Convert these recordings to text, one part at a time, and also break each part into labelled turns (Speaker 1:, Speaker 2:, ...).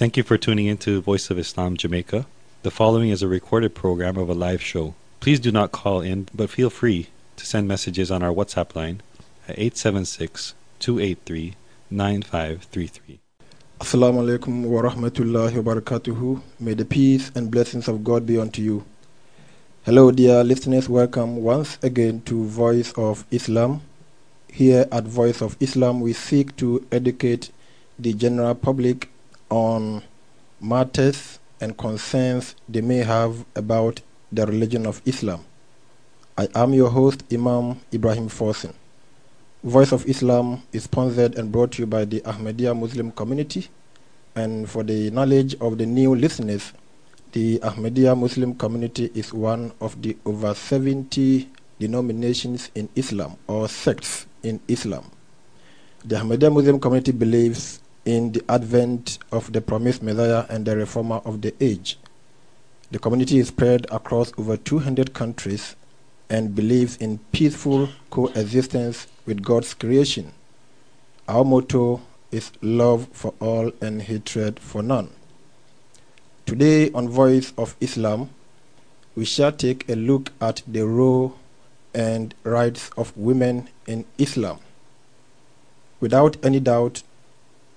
Speaker 1: Thank you for tuning in to Voice of Islam Jamaica. The following is a recorded program of a live show. Please do not call in, but feel free to send messages on our WhatsApp line at 876 283 9533.
Speaker 2: Assalamu alaikum wa rahmatullahi wa barakatuhu. May the peace and blessings of God be unto you. Hello, dear listeners. Welcome once again to Voice of Islam. Here at Voice of Islam, we seek to educate the general public on matters and concerns they may have about the religion of Islam. I am your host, Imam Ibrahim Forsin. Voice of Islam is sponsored and brought to you by the Ahmadiyya Muslim community. And for the knowledge of the new listeners, the Ahmadiyya Muslim community is one of the over 70 denominations in Islam or sects in Islam. The Ahmadiyya Muslim community believes in the advent of the promised Messiah and the reformer of the age. The community is spread across over 200 countries and believes in peaceful coexistence with God's creation. Our motto is love for all and hatred for none. Today, on Voice of Islam, we shall take a look at the role and rights of women in Islam. Without any doubt,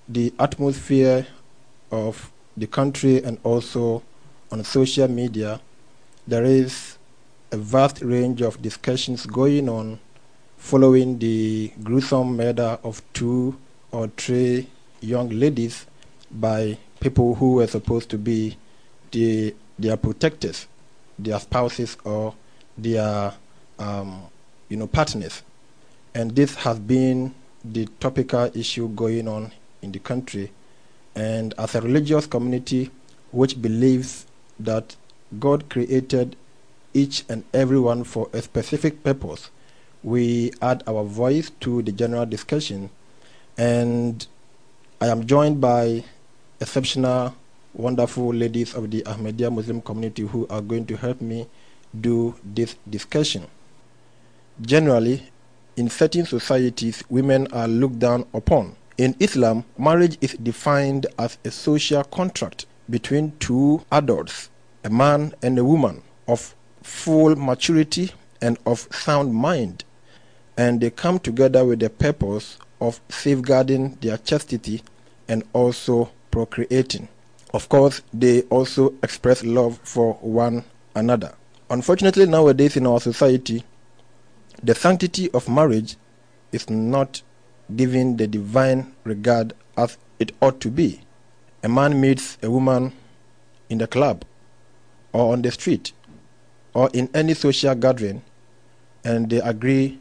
Speaker 2: the atmosphere of the country and also on social media, there is a vast range of discussions going on following the gruesome murder of two or three young ladies by people who were supposed to be the, their protectors, their spouses or their um, you know partners. And this has been the topical issue going on in the country. And as a religious community which believes that God created each and everyone for a specific purpose, we add our voice to the general discussion. And I am joined by exceptional, wonderful ladies of the Ahmadiyya Muslim community who are going to help me do this discussion. Generally, in certain societies, women are looked down upon in Islam, marriage is defined as a social contract between two adults, a man and a woman, of full maturity and of sound mind, and they come together with the purpose of safeguarding their chastity and also procreating. Of course, they also express love for one another. Unfortunately, nowadays in our society, the sanctity of marriage is not given the divine regard as it ought to be. A man meets a woman in the club or on the street or in any social gathering and they agree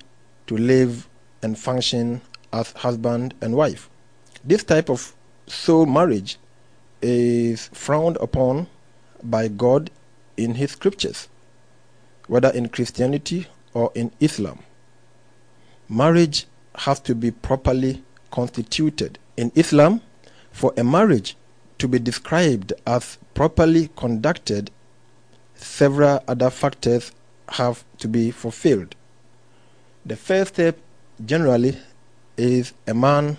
Speaker 2: to live and function as husband and wife. This type of soul marriage is frowned upon by God in His scriptures, whether in Christianity or in Islam. Marriage has to be properly constituted. In Islam, for a marriage to be described as properly conducted, several other factors have to be fulfilled. The first step generally is a man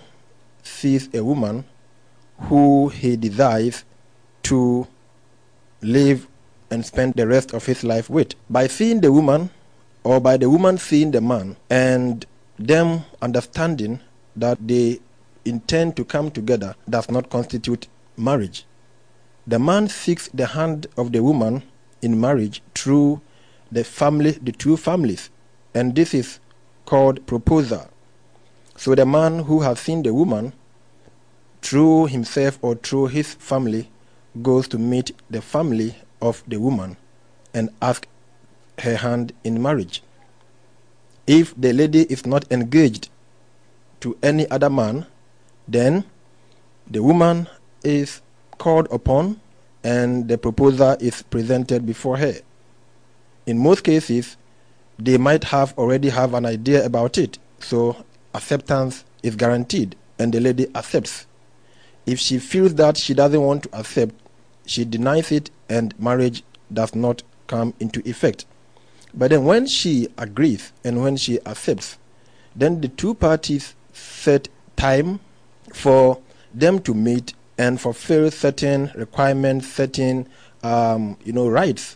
Speaker 2: sees a woman who he desires to live and spend the rest of his life with. By seeing the woman, or by the woman seeing the man, and them understanding that they intend to come together does not constitute marriage. The man seeks the hand of the woman in marriage through the family, the two families, and this is called proposal. So the man who has seen the woman through himself or through his family goes to meet the family of the woman and ask her hand in marriage. If the lady is not engaged to any other man, then the woman is called upon and the proposal is presented before her. In most cases, they might have already have an idea about it, so acceptance is guaranteed and the lady accepts. If she feels that she doesn't want to accept, she denies it and marriage does not come into effect. But then when she agrees and when she accepts, then the two parties set time for them to meet and fulfill certain requirements, certain um, you know rights,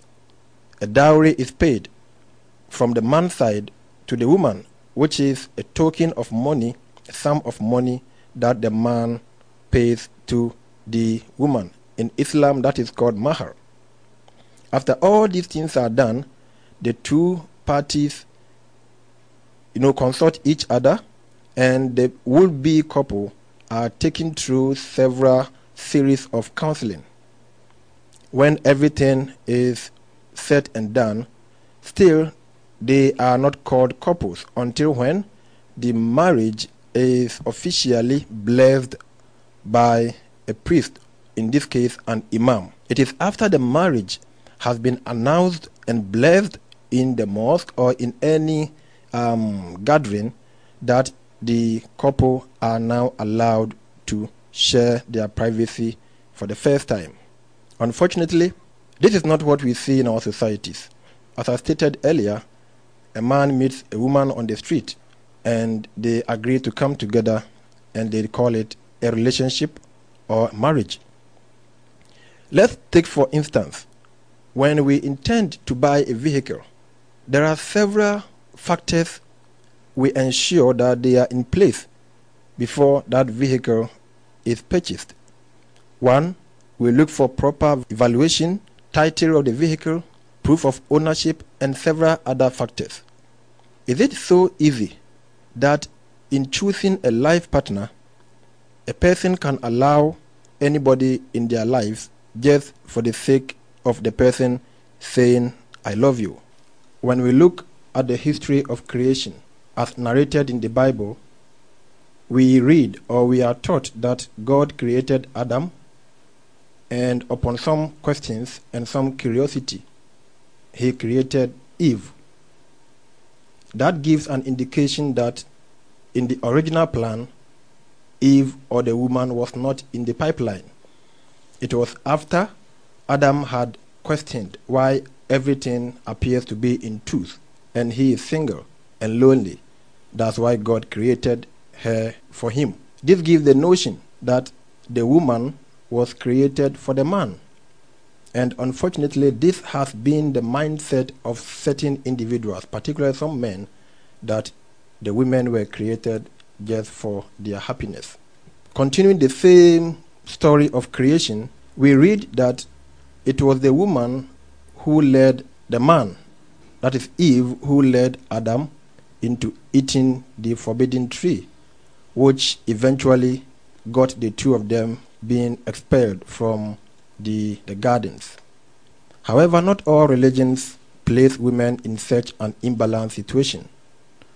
Speaker 2: a dowry is paid from the man's side to the woman, which is a token of money, a sum of money that the man pays to the woman. In Islam, that is called mahar. After all these things are done, the two parties, you know, consult each other, and the would-be couple are taken through several series of counseling. When everything is said and done, still they are not called couples until when the marriage is officially blessed by a priest, in this case, an imam. It is after the marriage has been announced and blessed in the mosque or in any um, gathering that the couple are now allowed to share their privacy for the first time. Unfortunately, this is not what we see in our societies. As I stated earlier, a man meets a woman on the street and they agree to come together and they call it a relationship or marriage. Let's take, for instance, when we intend to buy a vehicle, there are several factors we ensure that they are in place before that vehicle is purchased. One, we look for proper evaluation, title of the vehicle, proof of ownership, and several other factors. Is it so easy that in choosing a life partner, a person can allow anybody in their lives just for the sake of the person saying, I love you? When we look at the history of creation as narrated in the Bible, we read or we are taught that God created Adam, and upon some questions and some curiosity, he created Eve. That gives an indication that in the original plan, Eve or the woman was not in the pipeline. It was after Adam had questioned why everything appears to be in truth and he is single and lonely. That's why God created her for him. This gives the notion that the woman was created for the man. And unfortunately, this has been the mindset of certain individuals, particularly some men, that the women were created just for their happiness. Continuing the same story of creation, we read that it was the woman who led the man, that is Eve, who led Adam into eating the forbidden tree, which eventually got the two of them being expelled from the, the gardens. However, not all religions place women in such an imbalanced situation.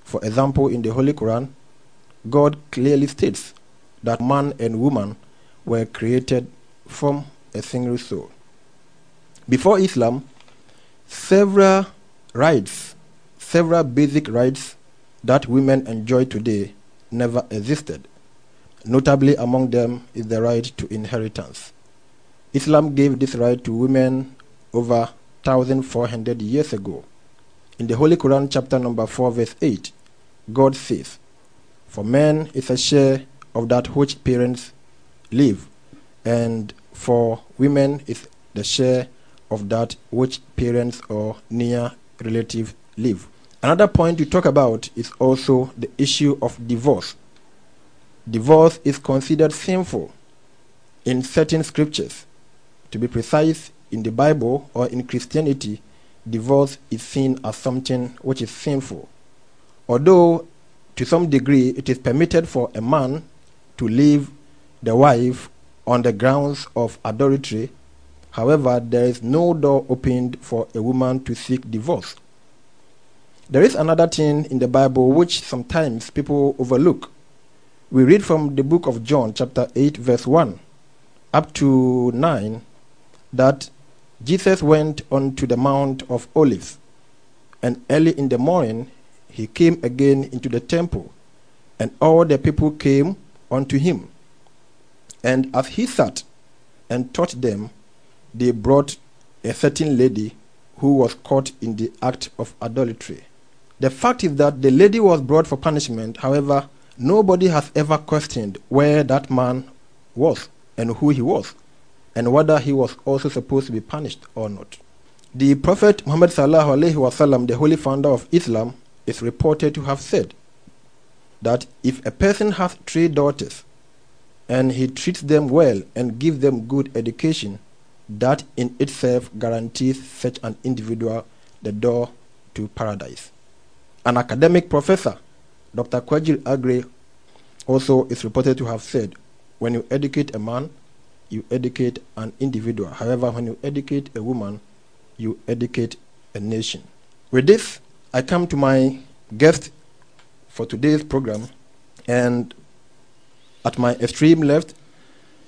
Speaker 2: For example, in the Holy Quran, God clearly states that man and woman were created from a single soul. Before Islam, several rights, several basic rights that women enjoy today never existed. Notably, among them is the right to inheritance. Islam gave this right to women over 1400 years ago. In the Holy Quran, chapter number 4, verse 8, God says, For men is a share of that which parents leave, and for women is the share of that which parents or near relatives leave. Another point to talk about is also the issue of divorce divorce is considered sinful in certain scriptures. To be precise, in the Bible or in Christianity, divorce is seen as something which is sinful. Although, to some degree, it is permitted for a man to leave the wife on the grounds of adultery, however, there is no door opened for a woman to seek divorce. There is another thing in the Bible which sometimes people overlook we read from the book of John, chapter 8, verse 1 up to 9, that Jesus went on to the Mount of Olives, and early in the morning he came again into the temple, and all the people came unto him. And as he sat and taught them, they brought a certain lady who was caught in the act of adultery. The fact is that the lady was brought for punishment, however, Nobody has ever questioned where that man was. and who he was, and whether he was also supposed to be punished or not. The Prophet Muhammad sallallahu alaihi wasallam, the holy founder of Islam, is reported to have said that if a person has three daughters and he treats them well and gives them good education, that in itself guarantees such an individual the door to paradise. An academic professor, Dr. Kwegyir Aggrey, also is reported to have said, when you educate a man, you educate an individual. However, when you educate a woman, you educate a nation. With this, I come to my guest for today's program, and at my extreme left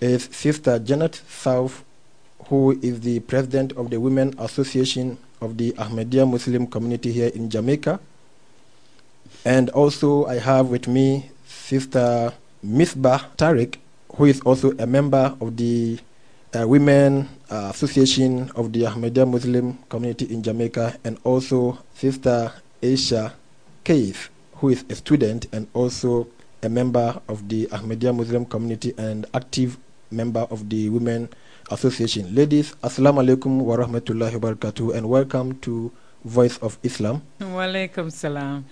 Speaker 2: is Sister Janet South, who is the president of the Women Association of the Ahmadiyya Muslim community here in Jamaica. And also, I have with me Sister Misbah Tariq, who is also a member of the uh, Women uh, Association of the Ahmadiyya Muslim community in Jamaica, and also Sister Aisha Keith, who is a student and also a member of the Ahmadiyya Muslim community and active member of the Women Association. Ladies, Assalamu alaikum wa rahmatullahi wa barakatuh, and welcome to Voice of Islam.
Speaker 3: Wa alaikum salam.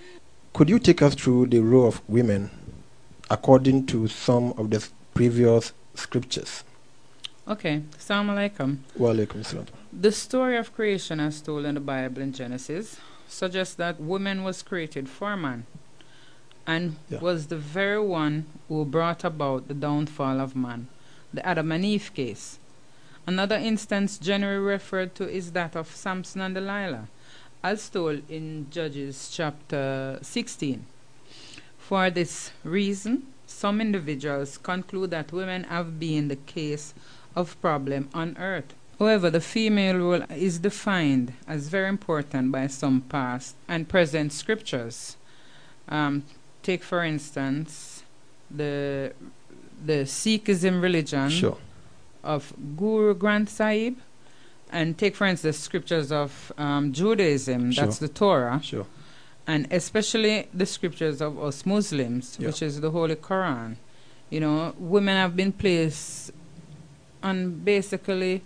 Speaker 2: Could you take us through the role of women according to some of the previous scriptures?
Speaker 3: Okay, Assalamu alaikum.
Speaker 2: Wa alaikum salam.
Speaker 3: The story of creation as told in the Bible in Genesis suggests that woman was created for man and
Speaker 2: Yeah.
Speaker 3: was the very one who brought about the downfall of man, the Adam and Eve case. Another instance generally referred to is that of Samson and Delilah, as told in Judges chapter 16. For this reason, some individuals conclude that women have been the case of problem on earth. However, the female role is defined as very important by some past and present scriptures. Um, take, for instance, the the Sikhism religion
Speaker 2: Sure.
Speaker 3: Of Guru Granth Sahib, and take, for instance, the scriptures of um, Judaism, that's the Torah,
Speaker 2: Sure.
Speaker 3: and especially the scriptures of us Muslims,
Speaker 2: Yeah.
Speaker 3: which is the Holy Quran. You know, women have been placed on basically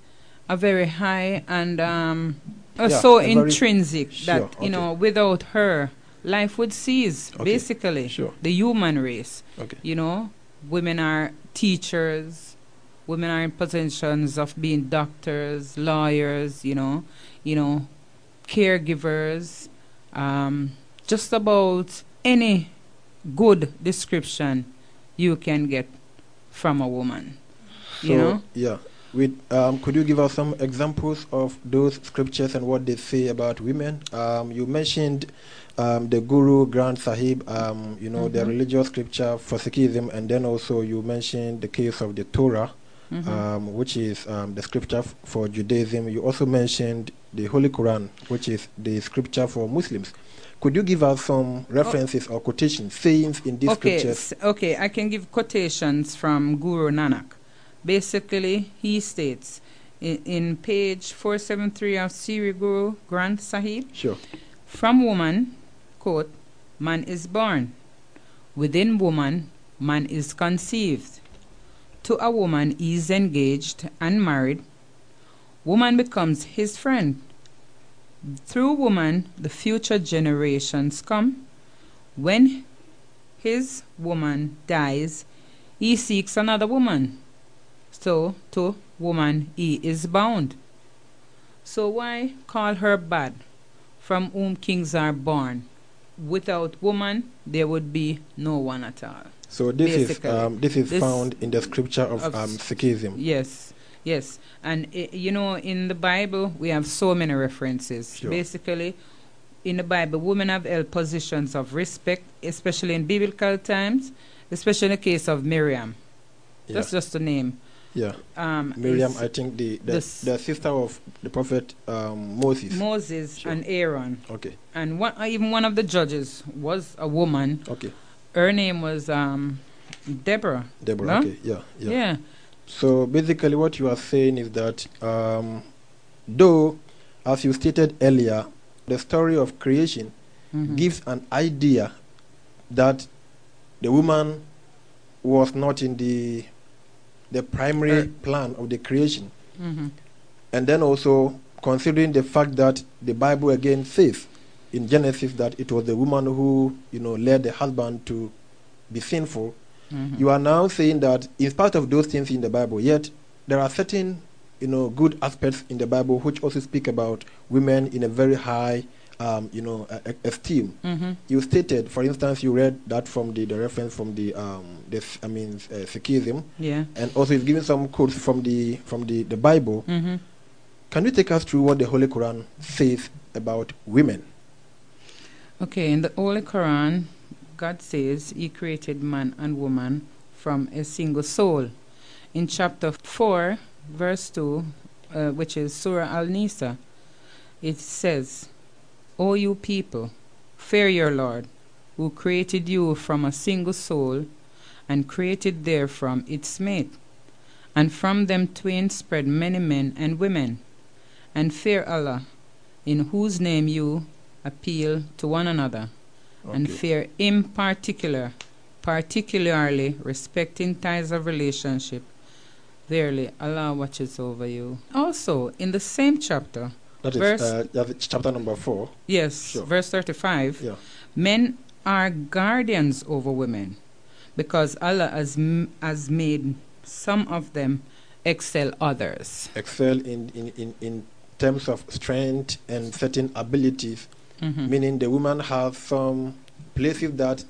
Speaker 3: a very high and um,
Speaker 2: Yeah,
Speaker 3: so intrinsic
Speaker 2: Sure,
Speaker 3: that you know without her life would cease.
Speaker 2: Okay,
Speaker 3: Basically,
Speaker 2: Sure.
Speaker 3: the human race.
Speaker 2: Okay.
Speaker 3: You know, women are teachers. Women are in positions of being doctors, lawyers. You know, you know, caregivers. Um, just about any good description you can get from a woman.
Speaker 2: So,
Speaker 3: you know,
Speaker 2: yeah. With, um, could you give us some examples of those scriptures and what they say about women? Um, you mentioned um, the Guru Granth Sahib, um, you know, the
Speaker 3: Mhm.
Speaker 2: religious scripture for Sikhism, and then also you mentioned the case of the Torah,
Speaker 3: Mhm.
Speaker 2: um, which is um, the scripture f- for Judaism. You also mentioned the Holy Quran, which is the scripture for Muslims. Could you give us some references or quotations, sayings in these
Speaker 3: okay,
Speaker 2: scriptures?
Speaker 3: s- okay, I can give quotations from Guru Nanak. Basically, he states in, in page 473 of Siri Guru Granth Sahib,
Speaker 2: Sure.
Speaker 3: from woman, quote, man is born. Within woman, man is conceived. To a woman, he is engaged and married. Woman becomes his friend. Through woman, the future generations come. When his woman dies, he seeks another woman. So, to woman, he is bound. So, why call her bad, from whom kings are born? Without woman, there would be no one at all.
Speaker 2: So this is um, this is
Speaker 3: this-
Speaker 2: found in the scripture of,
Speaker 3: of
Speaker 2: um, Sikhism.
Speaker 3: Yes, yes. And i you know, in the Bible, we have so many references.
Speaker 2: Sure.
Speaker 3: Basically, in the Bible, women have held positions of respect, especially in biblical times, especially in the case of Miriam.
Speaker 2: Yeah,
Speaker 3: That's just a name.
Speaker 2: yeah.
Speaker 3: Um,
Speaker 2: Miriam, I think the the,
Speaker 3: this-
Speaker 2: the sister of the prophet um, Moses.
Speaker 3: Moses
Speaker 2: Sure.
Speaker 3: and Aaron.
Speaker 2: okay,
Speaker 3: And one, even one of the judges was a woman.
Speaker 2: okay.
Speaker 3: Her name was um, Deborah.
Speaker 2: Deborah.
Speaker 3: Huh?
Speaker 2: Okay, yeah, yeah,
Speaker 3: yeah.
Speaker 2: So basically, what you are saying is that um, though, as you stated earlier, the story of creation
Speaker 3: Mhm.
Speaker 2: gives an idea that the woman was not in the the primary
Speaker 3: Earth.
Speaker 2: plan of the creation.
Speaker 3: Mhm.
Speaker 2: And then also considering the fact that the Bible again says in Genesis that it was the woman who, you know, led the husband to be sinful.
Speaker 3: Mhm.
Speaker 2: You are now saying that in spite of those things in the Bible, yet there are certain, you know, good aspects in the Bible which also speak about women in a very high, um, you know, uh, esteem.
Speaker 3: Mhm.
Speaker 2: You stated, for instance, you read that from the, the reference from the, um, the I mean, uh, Sikhism,
Speaker 3: Yeah.
Speaker 2: and also he's giving some quotes from the from the, the Bible.
Speaker 3: Mhm.
Speaker 2: Can you take us through what the Holy Quran says about women?
Speaker 3: Okay, in the Holy Quran, God says He created man and woman from a single soul. In chapter 4, verse 2, uh, which is Surah Al Nisa, it says, O you people, fear your Lord, who created you from a single soul and created therefrom its mate, and from them twain spread many men and women. And fear Allah, in whose name you appeal to one another, and
Speaker 2: Okay.
Speaker 3: fear in particular, particularly respecting ties of relationship. Verily, Allah watches over you. Also, in the same chapter,
Speaker 2: That is
Speaker 3: verse-
Speaker 2: uh, chapter number four.
Speaker 3: yes,
Speaker 2: Sure.
Speaker 3: verse 35,
Speaker 2: Yeah.
Speaker 3: men are guardians over women because Allah has, m- has made some of them excel others.
Speaker 2: Excel in, in, in, in terms of strength and certain abilities,
Speaker 3: Mhm.
Speaker 2: meaning the women have some places that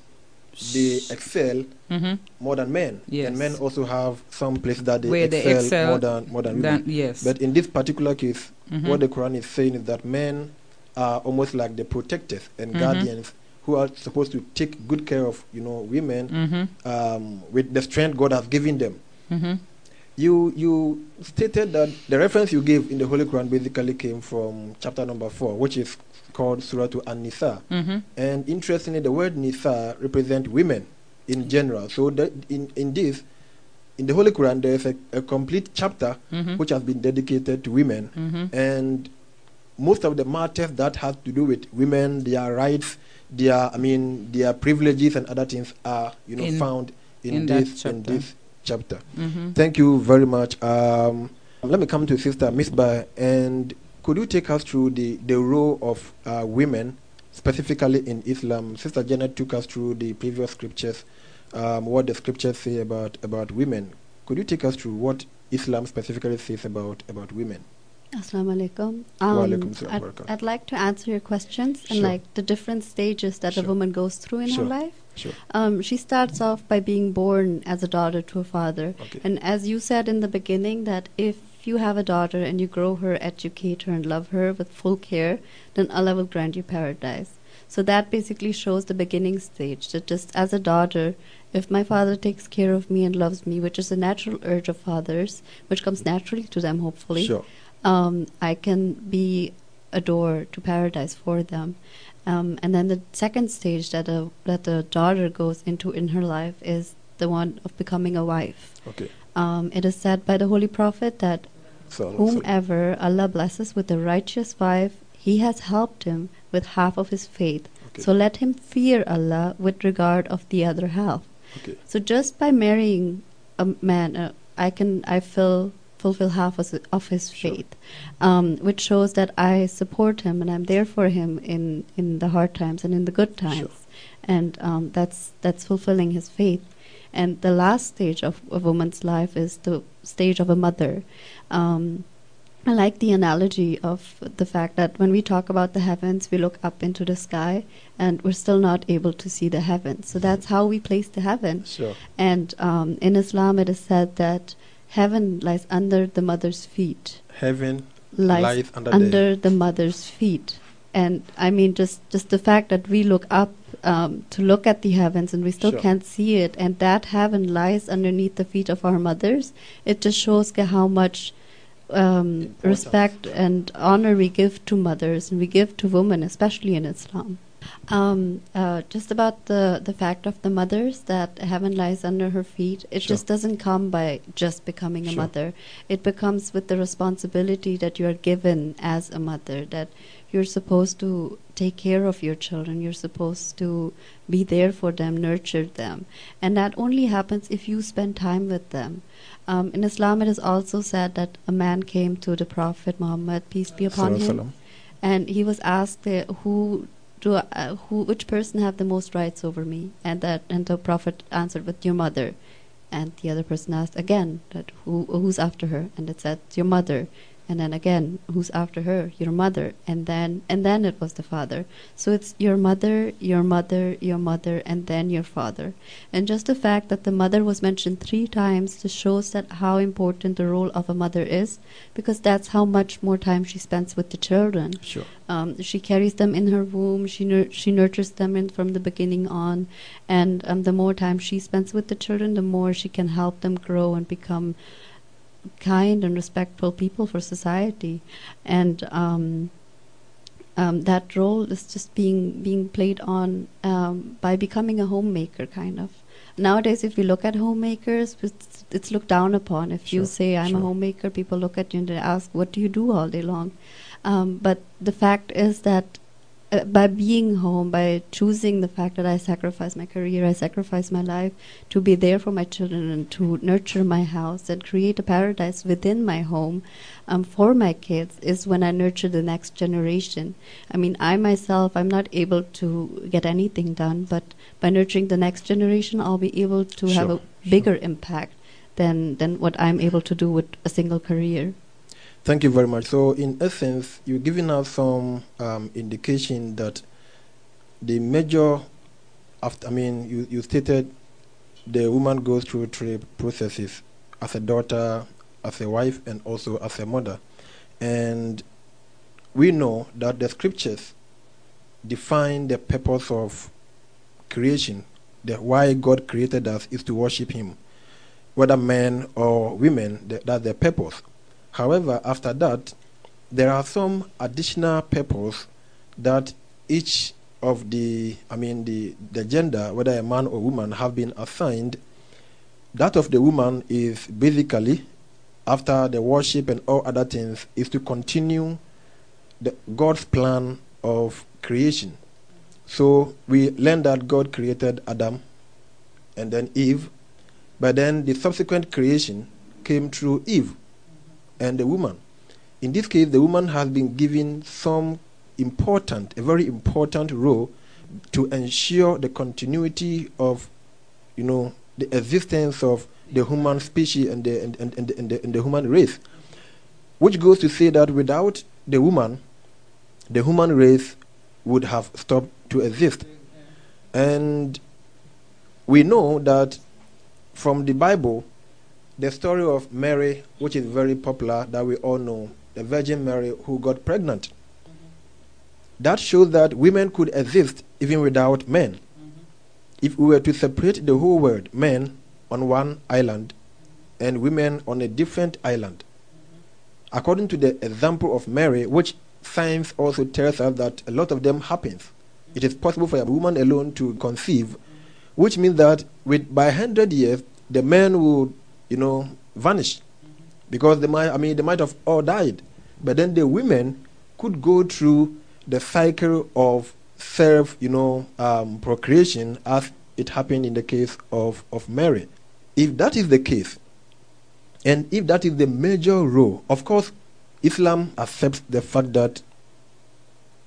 Speaker 2: they excel
Speaker 3: Mhm.
Speaker 2: more than men.
Speaker 3: Yes.
Speaker 2: And men also have some places that they, excel,
Speaker 3: they excel
Speaker 2: more than more than women.
Speaker 3: Yes.
Speaker 2: But in this particular case,
Speaker 3: Mhm.
Speaker 2: what the Quran is saying is that men are almost like the protectors and
Speaker 3: Mhm.
Speaker 2: guardians who are supposed to take good care of you know women
Speaker 3: Mhm.
Speaker 2: um, with the strength God has given them. You you stated that the reference you gave in the Holy Quran basically came from chapter number four, which is called Surah An-Nisa.
Speaker 3: Mhm.
Speaker 2: And interestingly, the word Nisa represent women in general. So that in, in this, in the Holy Quran, there is a, a complete chapter
Speaker 3: Mhm.
Speaker 2: which has been dedicated to women.
Speaker 3: Mhm.
Speaker 2: And most of the matters that have to do with women, their rights, their I mean their privileges and other things are you know
Speaker 3: In-
Speaker 2: found in,
Speaker 3: in
Speaker 2: this in
Speaker 3: chapter.
Speaker 2: this chapter.
Speaker 3: Mhm.
Speaker 2: Thank you very much. Um, let me come to Sister Misbah, and could you take us through the, the role of uh, women, specifically in Islam? Sister Janet took us through the previous scriptures, um, what the scriptures say about, about women. Could you take us through what Islam specifically says about, about women?
Speaker 4: Assalamu alaikum. Um, I'd. I'd like to answer your questions and
Speaker 2: Sure.
Speaker 4: like the different stages that
Speaker 2: Sure.
Speaker 4: a woman goes through in
Speaker 2: Sure.
Speaker 4: her life.
Speaker 2: Sure.
Speaker 4: Um, she starts off by being born as a daughter to a father.
Speaker 2: Okay.
Speaker 4: And as you said in the beginning, that if you have a daughter and you grow her, educate her, and love her with full care, then Allah will grant you paradise. So that basically shows the beginning stage. That just as a daughter, if my father takes care of me and loves me, which is a natural urge of fathers, which comes naturally to them, hopefully,
Speaker 2: Sure.
Speaker 4: um, I can be a door to paradise for them. Um, and then the second stage that a that the daughter goes into in her life is the one of becoming a wife.
Speaker 2: Okay.
Speaker 4: Um, it is said by the Holy Prophet that
Speaker 2: So, so
Speaker 4: whomever Allah blesses with a righteous wife, He has helped him with half of his faith.
Speaker 2: okay.
Speaker 4: So let him fear Allah with regard of the other half.
Speaker 2: okay.
Speaker 4: So just by marrying a man, uh, I can I feel fulfill half of, his- his
Speaker 2: Sure.
Speaker 4: faith, um, which shows that I support him and I'm there for him in in the hard times and in the good times,
Speaker 2: Sure.
Speaker 4: and um, that's that's fulfilling his faith. And the last stage of a woman's life is the stage of a mother. Um, I like the analogy of the fact that when we talk about the heavens, we look up into the sky and we're still not able to see the heavens. So that's how we place the heaven.
Speaker 2: Sure.
Speaker 4: And um, in Islam, it is said that heaven lies under the mother's feet,
Speaker 2: Heaven
Speaker 4: lies,
Speaker 2: lies under,
Speaker 4: under the mother's feet. And I mean, just just the fact that we look up um, to look at the heavens and we still
Speaker 2: Sure.
Speaker 4: can't see it, and that heaven lies underneath the feet of our mothers. It just shows how much um, respect and honor we give to mothers and we give to women, especially in Islam. Um, uh, just about the, the fact of the mothers that heaven lies under her feet, it
Speaker 2: Sure.
Speaker 4: just doesn't come by just becoming a
Speaker 2: Sure.
Speaker 4: mother. It becomes with the responsibility that you are given as a mother, that you're supposed to take care of your children. You're supposed to be there for them, nurture them. And that only happens if you spend time with them. Um, in Islam, it is also said that a man came to the Prophet Muhammad, peace be upon him,
Speaker 2: Salam.
Speaker 4: and he was asked, uh, "Who do uh, who which person have the most rights over me?" And that and the Prophet answered with your mother, and the other person asked again that who who's after her, and it said your mother, and then again who's after her, your mother, and then and then it was the father. So it's your mother, your mother, your mother, and then your father. And just the fact that the mother was mentioned three times just shows that how important the role of a mother is, because that's how much more time she spends with the children.
Speaker 2: Sure.
Speaker 4: Um, she carries them in her womb. She nur- she nurtures them in from the beginning on, and um, the more time she spends with the children, the more she can help them grow and become kind and respectful people for society. And um, um, that role is just being being played on um, by becoming a homemaker, kind of. Nowadays, if you look at homemakers, it's, it's looked down upon. If you say I'm a homemaker, people look at you and they ask, "What do you do all day long?" Um, but the fact is that uh, by being home, by choosing the fact that I sacrifice my career, I sacrifice my life to be there for my children and to nurture my house and create a paradise within my home um, for my kids, is when I nurture the next generation. I mean, I myself, I'm not able to get anything done, but by nurturing the next generation, I'll be able to have
Speaker 2: Sure,
Speaker 4: a bigger impact than than what I'm able to do with a single career.
Speaker 2: Thank you very much. So, in essence, you're giving us some um, indication that the major, after, I mean, you, you stated the woman goes through three processes as a daughter, as a wife, and also as a mother. And we know that the scriptures define the purpose of creation, the why God created us is to worship Him, whether men or women, th- that's the purpose. However, after that, there are some additional purpose that each of the, I mean, the, the gender, whether a man or woman, have been assigned. That of the woman is basically, after the worship and all other things, is to continue the, God's plan of creation. So we learn that God created Adam and then Eve, but then the subsequent creation came through Eve and the woman. In this case, the woman has been given some important, a very important role to ensure the continuity of, you know, the existence of the human species and the, and, and, and, and, the, and the human race. Which goes to say that without the woman, the human race would have stopped to exist. And we know that from the Bible, the story of Mary, which is very popular, that we all know, the Virgin Mary who got pregnant. Mm-hmm. That shows that women could exist even without men. Mm-hmm. If we were to separate the whole world, men on one island mm-hmm. and women on a different island, according to the example of Mary, which science also tells us that a lot of them happens, it is possible for a woman alone to conceive, which means that with by hundred years the men would you know, vanish because they might, I mean, they might have all died. But then the women could go through the cycle of self, you know, um, procreation as it happened in the case of, of Mary. If that is the case, and if that is the major role, of course, Islam accepts the fact that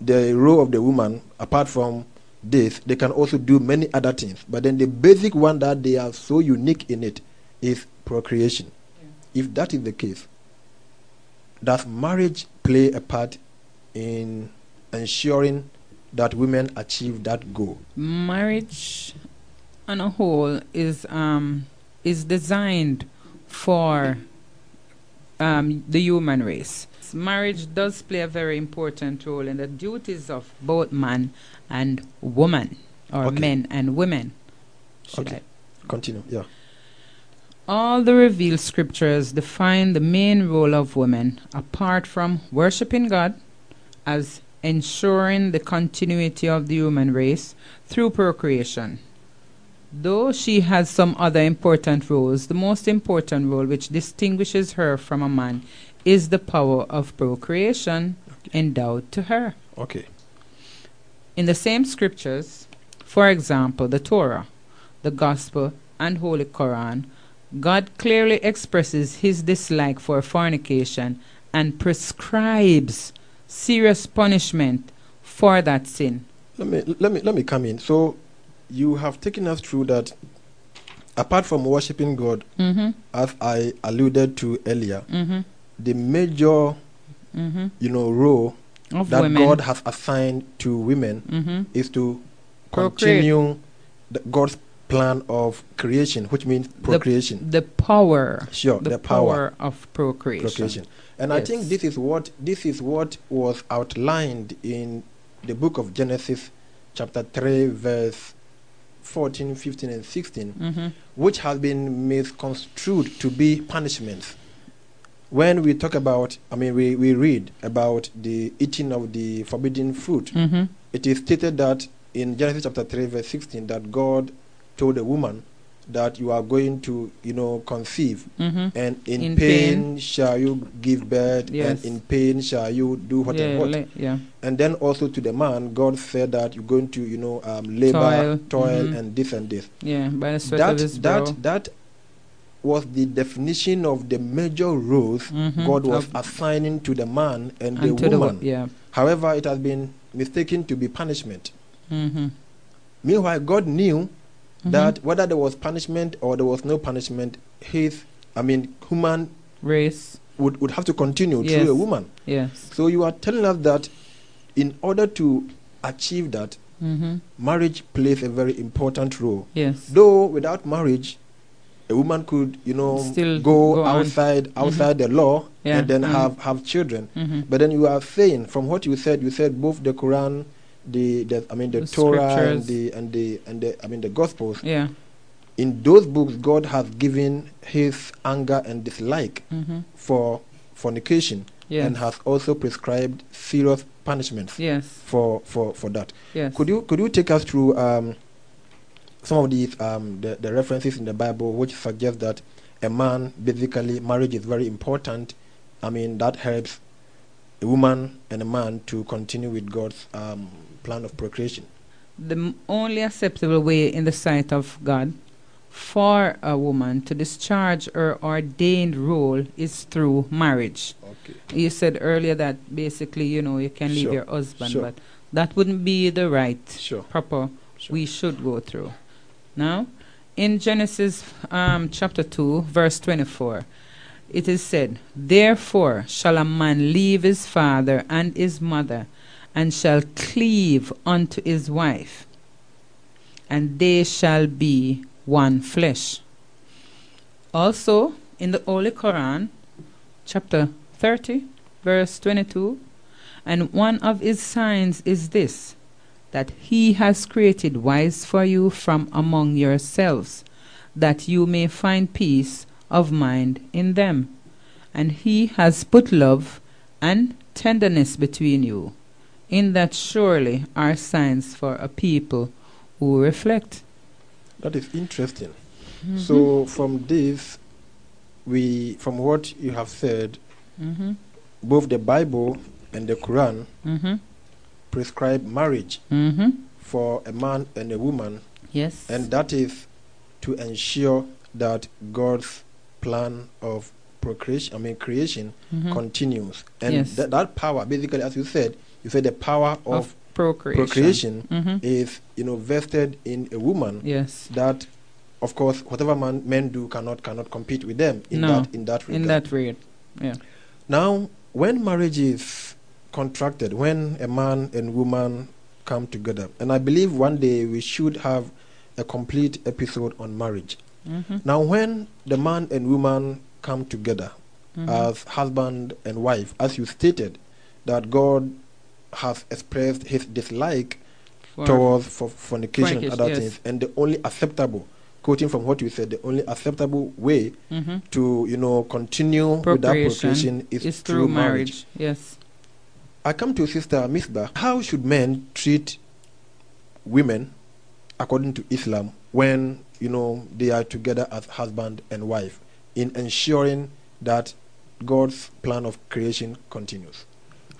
Speaker 2: the role of the woman, apart from this, they can also do many other things. But then the basic one that they are so unique in it is procreation. If that is the case, does marriage play a part in ensuring that women achieve that goal?
Speaker 3: Marriage, on a whole, is um, is designed for um, the human race. Marriage does play a very important role in the duties of both man and woman, or
Speaker 2: Okay.
Speaker 3: men and women. Should
Speaker 2: Okay.
Speaker 3: I?
Speaker 2: Continue. Yeah.
Speaker 3: All the revealed scriptures define the main role of women, apart from worshiping God, as ensuring the continuity of the human race through procreation. Though she has some other important roles, the most important role which distinguishes her from a man is the power of procreation endowed to her.
Speaker 2: Okay.
Speaker 3: In the same scriptures, for example, the Torah, the Gospel, and Holy Quran, God clearly expresses his dislike for fornication and prescribes serious punishment for that sin.
Speaker 2: Let me let me let me come in. So you have taken us through that apart from worshiping God,
Speaker 3: Mm-hmm.
Speaker 2: as I alluded to earlier,
Speaker 3: Mm-hmm.
Speaker 2: the major
Speaker 3: Mm-hmm.
Speaker 2: you know role
Speaker 3: Of
Speaker 2: that
Speaker 3: women.
Speaker 2: God has assigned to women
Speaker 3: mm-hmm.
Speaker 2: is to
Speaker 3: Procreate.
Speaker 2: continue the, God's plan of creation, which means procreation.
Speaker 3: The power.
Speaker 2: sure,
Speaker 3: The,
Speaker 2: the, power,
Speaker 3: power, of procreation.
Speaker 2: procreation. And I think this is what this is what was outlined in the book of Genesis, chapter three, verse 14, 15, and 16,
Speaker 3: Mm-hmm.
Speaker 2: which has been misconstrued to be punishments. When we talk about, I mean, we, we read about the eating of the forbidden fruit,
Speaker 3: Mm-hmm.
Speaker 2: it is stated that in Genesis chapter 3, verse 16, that God told a woman that you are going to, you know, conceive,
Speaker 3: Mm-hmm.
Speaker 2: and in,
Speaker 3: In
Speaker 2: pain,
Speaker 3: pain.
Speaker 2: shall you give birth,
Speaker 3: Yes.
Speaker 2: and in pain shall you do what
Speaker 3: yeah,
Speaker 2: and what.
Speaker 3: le- yeah.
Speaker 2: And then also to the man, God said that you're going to, you know, um, labor,
Speaker 3: Toil.
Speaker 2: toil,
Speaker 3: Mhm.
Speaker 2: and this and this.
Speaker 3: Yeah. By the sweat of
Speaker 2: That
Speaker 3: his brow.
Speaker 2: that that was the definition of the major roles
Speaker 3: Mhm.
Speaker 2: God was
Speaker 3: Of-
Speaker 2: assigning to the man and,
Speaker 3: and
Speaker 2: the
Speaker 3: to the
Speaker 2: woman.
Speaker 3: yeah.
Speaker 2: However, it has been mistaken to be punishment.
Speaker 3: Mm-hmm.
Speaker 2: Meanwhile, God knew
Speaker 3: Mhm.
Speaker 2: that whether there was punishment or there was no punishment, his, I mean, human
Speaker 3: race.
Speaker 2: would, would have to continue
Speaker 3: Yes.
Speaker 2: through a woman.
Speaker 3: Yes.
Speaker 2: So you are telling us that in order to achieve that,
Speaker 3: Mm-hmm.
Speaker 2: marriage plays a very important role.
Speaker 3: Yes.
Speaker 2: Though without marriage, a woman could, you know,
Speaker 3: Still
Speaker 2: go,
Speaker 3: go on.
Speaker 2: outside outside the law
Speaker 3: Yeah.
Speaker 2: and then
Speaker 3: Mhm.
Speaker 2: have have children.
Speaker 3: Mm-hmm.
Speaker 2: But then you are saying, from what you said, you said both the Quran, the, the I mean the,
Speaker 3: The
Speaker 2: Torah and the and the and the I mean the Gospels.
Speaker 3: Yeah.
Speaker 2: In those books, God has given His anger and dislike
Speaker 3: Mm-hmm.
Speaker 2: for fornication
Speaker 3: Yes.
Speaker 2: and has also prescribed serious punishments
Speaker 3: yes.
Speaker 2: for, for, for that.
Speaker 3: Yes.
Speaker 2: Could you could you take us through um, some of these um, the, the references in the Bible which suggest that a man basically marriage is very important. I mean that helps a woman and a man to continue with God's um, plan of procreation.
Speaker 3: the m- only acceptable way in the sight of God for a woman to discharge her ordained role is through marriage.
Speaker 2: Okay.
Speaker 3: You said earlier that basically, you know, you can leave
Speaker 2: Sure,
Speaker 3: your husband,
Speaker 2: sure.
Speaker 3: but that wouldn't be the right
Speaker 2: Sure.
Speaker 3: proper we should go through. Now, in Genesis um, chapter 2, verse 24, it is said, Therefore shall a man leave his father and his mother, and shall cleave unto his wife, and they shall be one flesh. Also, in the Holy Quran, chapter 30, verse 22, and one of his signs is this that he has created wives for you from among yourselves, that you may find peace of mind in them. And he has put love and tenderness between you, in that surely are signs for a people who reflect.
Speaker 2: That is interesting.
Speaker 3: Mm-hmm.
Speaker 2: So from this, we from what you have said,
Speaker 3: mm-hmm.
Speaker 2: both the Bible and the Quran
Speaker 3: Mm-hmm.
Speaker 2: prescribe marriage
Speaker 3: Mm-hmm.
Speaker 2: for a man and a woman
Speaker 3: Yes.
Speaker 2: and that is to ensure that God's plan of procreation, I mean creation,
Speaker 3: Mhm.
Speaker 2: continues. And
Speaker 3: Yes.
Speaker 2: that that power, basically, as you said, you said the power of,
Speaker 3: of procreation.
Speaker 2: procreation
Speaker 3: Mm-hmm.
Speaker 2: is, you know, vested in a woman.
Speaker 3: Yes.
Speaker 2: That, of course, whatever man men do cannot cannot compete with them in
Speaker 3: No,
Speaker 2: that in that regard.
Speaker 3: In that rate. Yeah.
Speaker 2: Now, when marriage is contracted, when a man and woman come together, and I believe one day we should have a complete episode on marriage.
Speaker 3: Mm-hmm.
Speaker 2: Now, when the man and woman come together
Speaker 3: Mhm.
Speaker 2: as husband and wife, as you stated, that God has expressed his dislike
Speaker 3: For-
Speaker 2: towards for fornication and other
Speaker 3: yes.
Speaker 2: things, and the only acceptable, quoting from what you said, the only acceptable way
Speaker 3: Mhm.
Speaker 2: to you know continue with that
Speaker 3: Procreation
Speaker 2: is,
Speaker 3: is through marriage. Yes.
Speaker 2: I come to Sister Misbah. How should men treat women according to Islam when you know they are together as husband and wife in ensuring that God's plan of creation continues?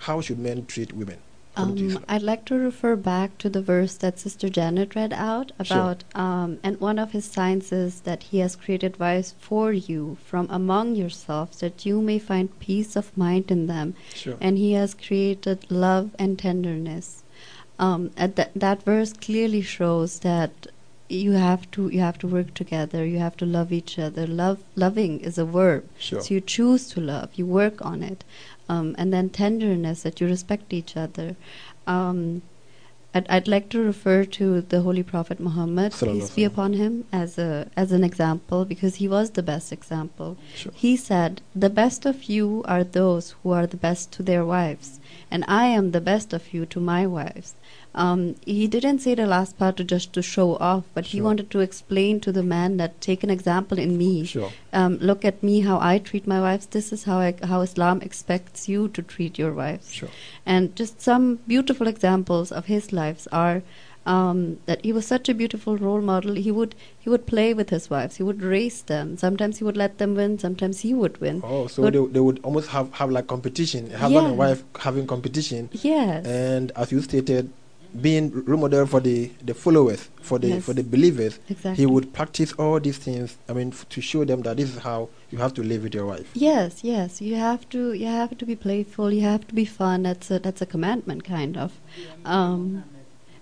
Speaker 2: How should men treat women?
Speaker 4: Um, I'd like to refer back to the verse that Sister Janet read out about, um, and one of his signs is that he has created wives for you from among yourselves, that you may find peace of mind in them,
Speaker 2: Sure.
Speaker 4: and he has created love and tenderness. Um, and that that verse clearly shows that you have to you have to work together. You have to love each other. Love loving is a verb.
Speaker 2: Sure.
Speaker 4: So you choose to love, you work on it. Um, and then tenderness, that you respect each other. Um, I'd, I'd like to refer to the Holy Prophet Muhammad, peace be upon him, as, a, as an example because he was the best example.
Speaker 2: Sure.
Speaker 4: He said, The best of you are those who are the best to their wives, and I am the best of you to my wives. Um, he didn't say the last part to just to show off, but he wanted to explain to the man that take an example in me
Speaker 2: Sure.
Speaker 4: um, look at me how I treat my wives. This is how I, how Islam expects you to treat your wives.
Speaker 2: Sure.
Speaker 4: And just some beautiful examples of his lives are um, that he was such a beautiful role model. He would he would play with his wives. He would race them. Sometimes he would let them win. Sometimes he would win.
Speaker 2: Oh, so
Speaker 4: But-
Speaker 2: they, they would almost have, have like competition, husband
Speaker 4: Yeah.
Speaker 2: and wife having competition,
Speaker 4: Yes.
Speaker 2: and as you stated, being role model for the, the followers, for the
Speaker 4: Yes.
Speaker 2: for the believers.
Speaker 4: exactly.
Speaker 2: He would practice all these things. I mean, f- to show them that this is how you have to live with your wife.
Speaker 4: Yes, yes. You have to you have to be playful. You have to be fun. That's a that's a commandment kind of. Um,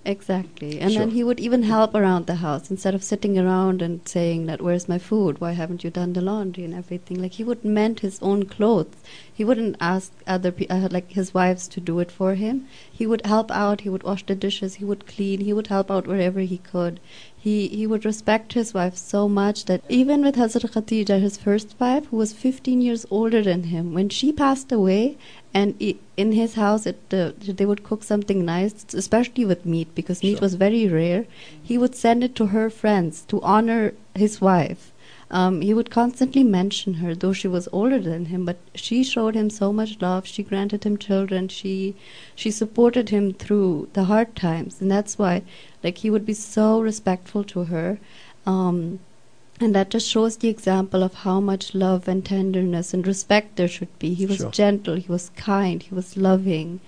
Speaker 4: exactly. And then he would even help around the house instead of sitting around and saying that where's my food? Why haven't you done the laundry and everything? Like he would mend his own clothes. He wouldn't ask other people uh, like his wives to do it for him. He would help out. He would wash the dishes. He would clean. He would help out wherever he could. He he would respect his wife so much that even with Hazrat Khadija, his first wife, who was 15 years older than him, when she passed away, and in his house, it, uh, they would cook something nice, especially with meat, because meat
Speaker 2: Sure.
Speaker 4: was very rare. He would send it to her friends to honor his wife. Um, he would constantly mention her, though she was older than him. But she showed him so much love. She granted him children. She she supported him through the hard times, and that's why, like, he would be so respectful to her. Um, and that just shows the example of how much love and tenderness and respect there should be. He was
Speaker 2: Sure.
Speaker 4: gentle, he was kind, he was loving.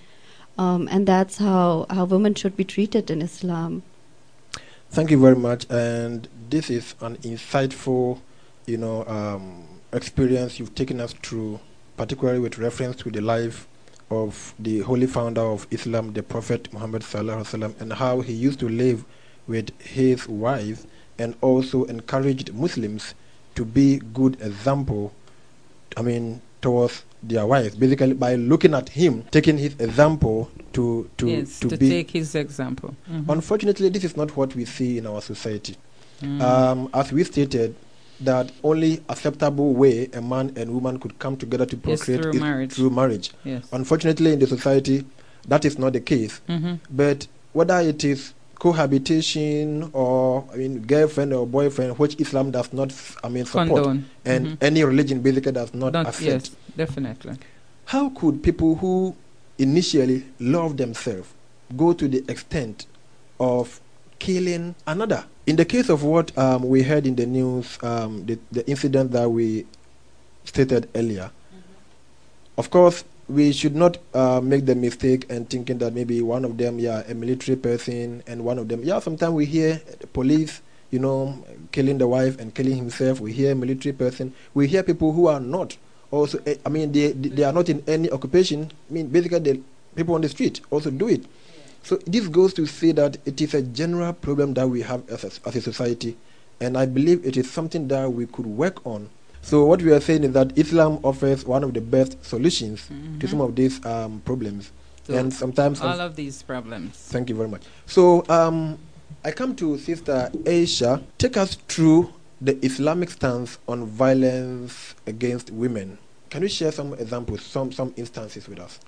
Speaker 4: Um, and that's how, how women should be treated in Islam.
Speaker 2: Thank you very much. And this is an insightful, you know, um, experience you've taken us through, particularly with reference to the life of the holy founder of Islam, the Prophet Muhammad Sallallahu Alaihi Wasallam, and how he used to live with his wife and also encouraged Muslims to be good example. I mean, towards their wives, basically by looking at him, taking his example to to
Speaker 3: yes,
Speaker 2: to,
Speaker 3: to, take his example. Mhm.
Speaker 2: Unfortunately, this is not what we see in our society.
Speaker 3: Mm.
Speaker 2: Um, as we stated, that only acceptable way a man and woman could come together to
Speaker 3: Is
Speaker 2: procreate
Speaker 3: through marriage.
Speaker 2: through marriage.
Speaker 3: yes.
Speaker 2: Unfortunately, in the society, that is not the case.
Speaker 3: Mhm.
Speaker 2: But whether it is cohabitation or I mean girlfriend or boyfriend, which Islam does not, I mean, support,
Speaker 3: Condone.
Speaker 2: and
Speaker 3: Mhm.
Speaker 2: any religion basically does not
Speaker 3: Don't-
Speaker 2: accept.
Speaker 3: yes, definitely.
Speaker 2: How could people who initially love themselves go to the extent of killing another? In the case of what um, we heard in the news, um, the, the incident that we stated earlier, of course, we should not uh, make the mistake and thinking that maybe one of them, yeah, a military person, and one of them, yeah, sometimes we hear police, you know, killing the wife and killing himself. We hear military person. We hear people who are not also. eh, I mean, they they they are not in any occupation. I mean, basically, the people on the street also do it. So this goes to say that it is a general problem that we have as a, as a society, and I believe it is something that we could work on. So what we are saying is that Islam offers one of the best solutions to
Speaker 3: Mhm.
Speaker 2: some of these um, problems,
Speaker 3: So
Speaker 2: and sometimes.
Speaker 3: all of these problems.
Speaker 2: Thank you very much. So um, I come to Sister Aisha. Take us through the Islamic stance on violence against women. Can you share some examples, some some instances with us?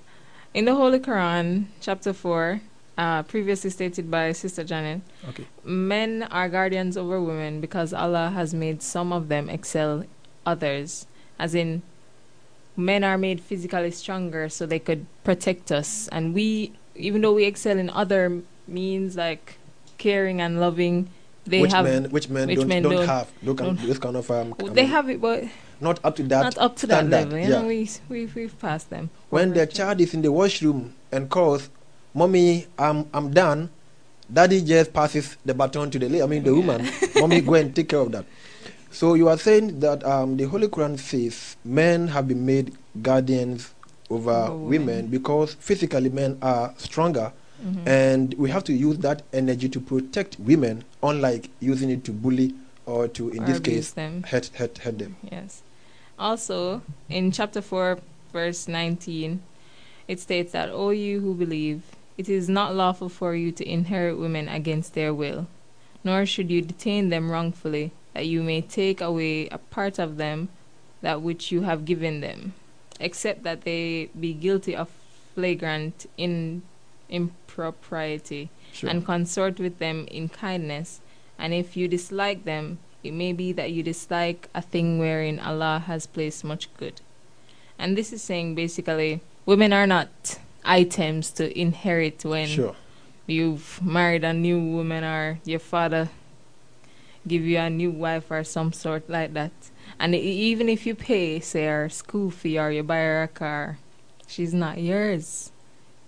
Speaker 5: In the Holy Quran, chapter 4, uh, previously stated by Sister Janet,
Speaker 2: Okay.
Speaker 5: men are guardians over women because Allah has made some of them excel others. As in, men are made physically stronger so they could protect us. And we, even though we excel in other means like caring and loving, they
Speaker 2: which
Speaker 5: have.
Speaker 2: men, which men
Speaker 5: which
Speaker 2: don't,
Speaker 5: men
Speaker 2: don't,
Speaker 5: don't-
Speaker 2: have look
Speaker 5: don't-
Speaker 2: this kind of um, I
Speaker 5: they
Speaker 2: mean,
Speaker 5: have it, but
Speaker 2: not up to that
Speaker 5: not up to that level. You
Speaker 2: yeah.
Speaker 5: know, we, we, we've passed them.
Speaker 2: when the child is in the washroom and calls mommy, I'm I'm done. Daddy just passes the baton to the lady. I mean, the woman. mommy, go and take care of that. So you are saying that um, the Holy Quran says men have been made guardians over
Speaker 5: Over
Speaker 2: women.
Speaker 5: women.
Speaker 2: because physically men are stronger,
Speaker 5: Mhm.
Speaker 2: and we have to use that energy to protect women, unlike using it to bully or to, in
Speaker 5: Or
Speaker 2: this case,
Speaker 5: them.
Speaker 2: hurt, hurt, hurt them.
Speaker 5: Yes. Also, in chapter 4, verse 19, it states that, O you who believe, it is not lawful for you to inherit women against their will, nor should you detain them wrongfully, that you may take away a part of them, that which you have given them, except that they be guilty of flagrant in impropriety
Speaker 2: Sure.
Speaker 5: and consort with them in kindness. And if you dislike them, it may be that you dislike a thing wherein Allah has placed much good. And this is saying basically, women are not items to inherit when
Speaker 2: sure.
Speaker 5: you've married a new woman or your father give you a new wife or some sort like that. And even if you pay, say, her school fee or you buy her a car, she's not yours.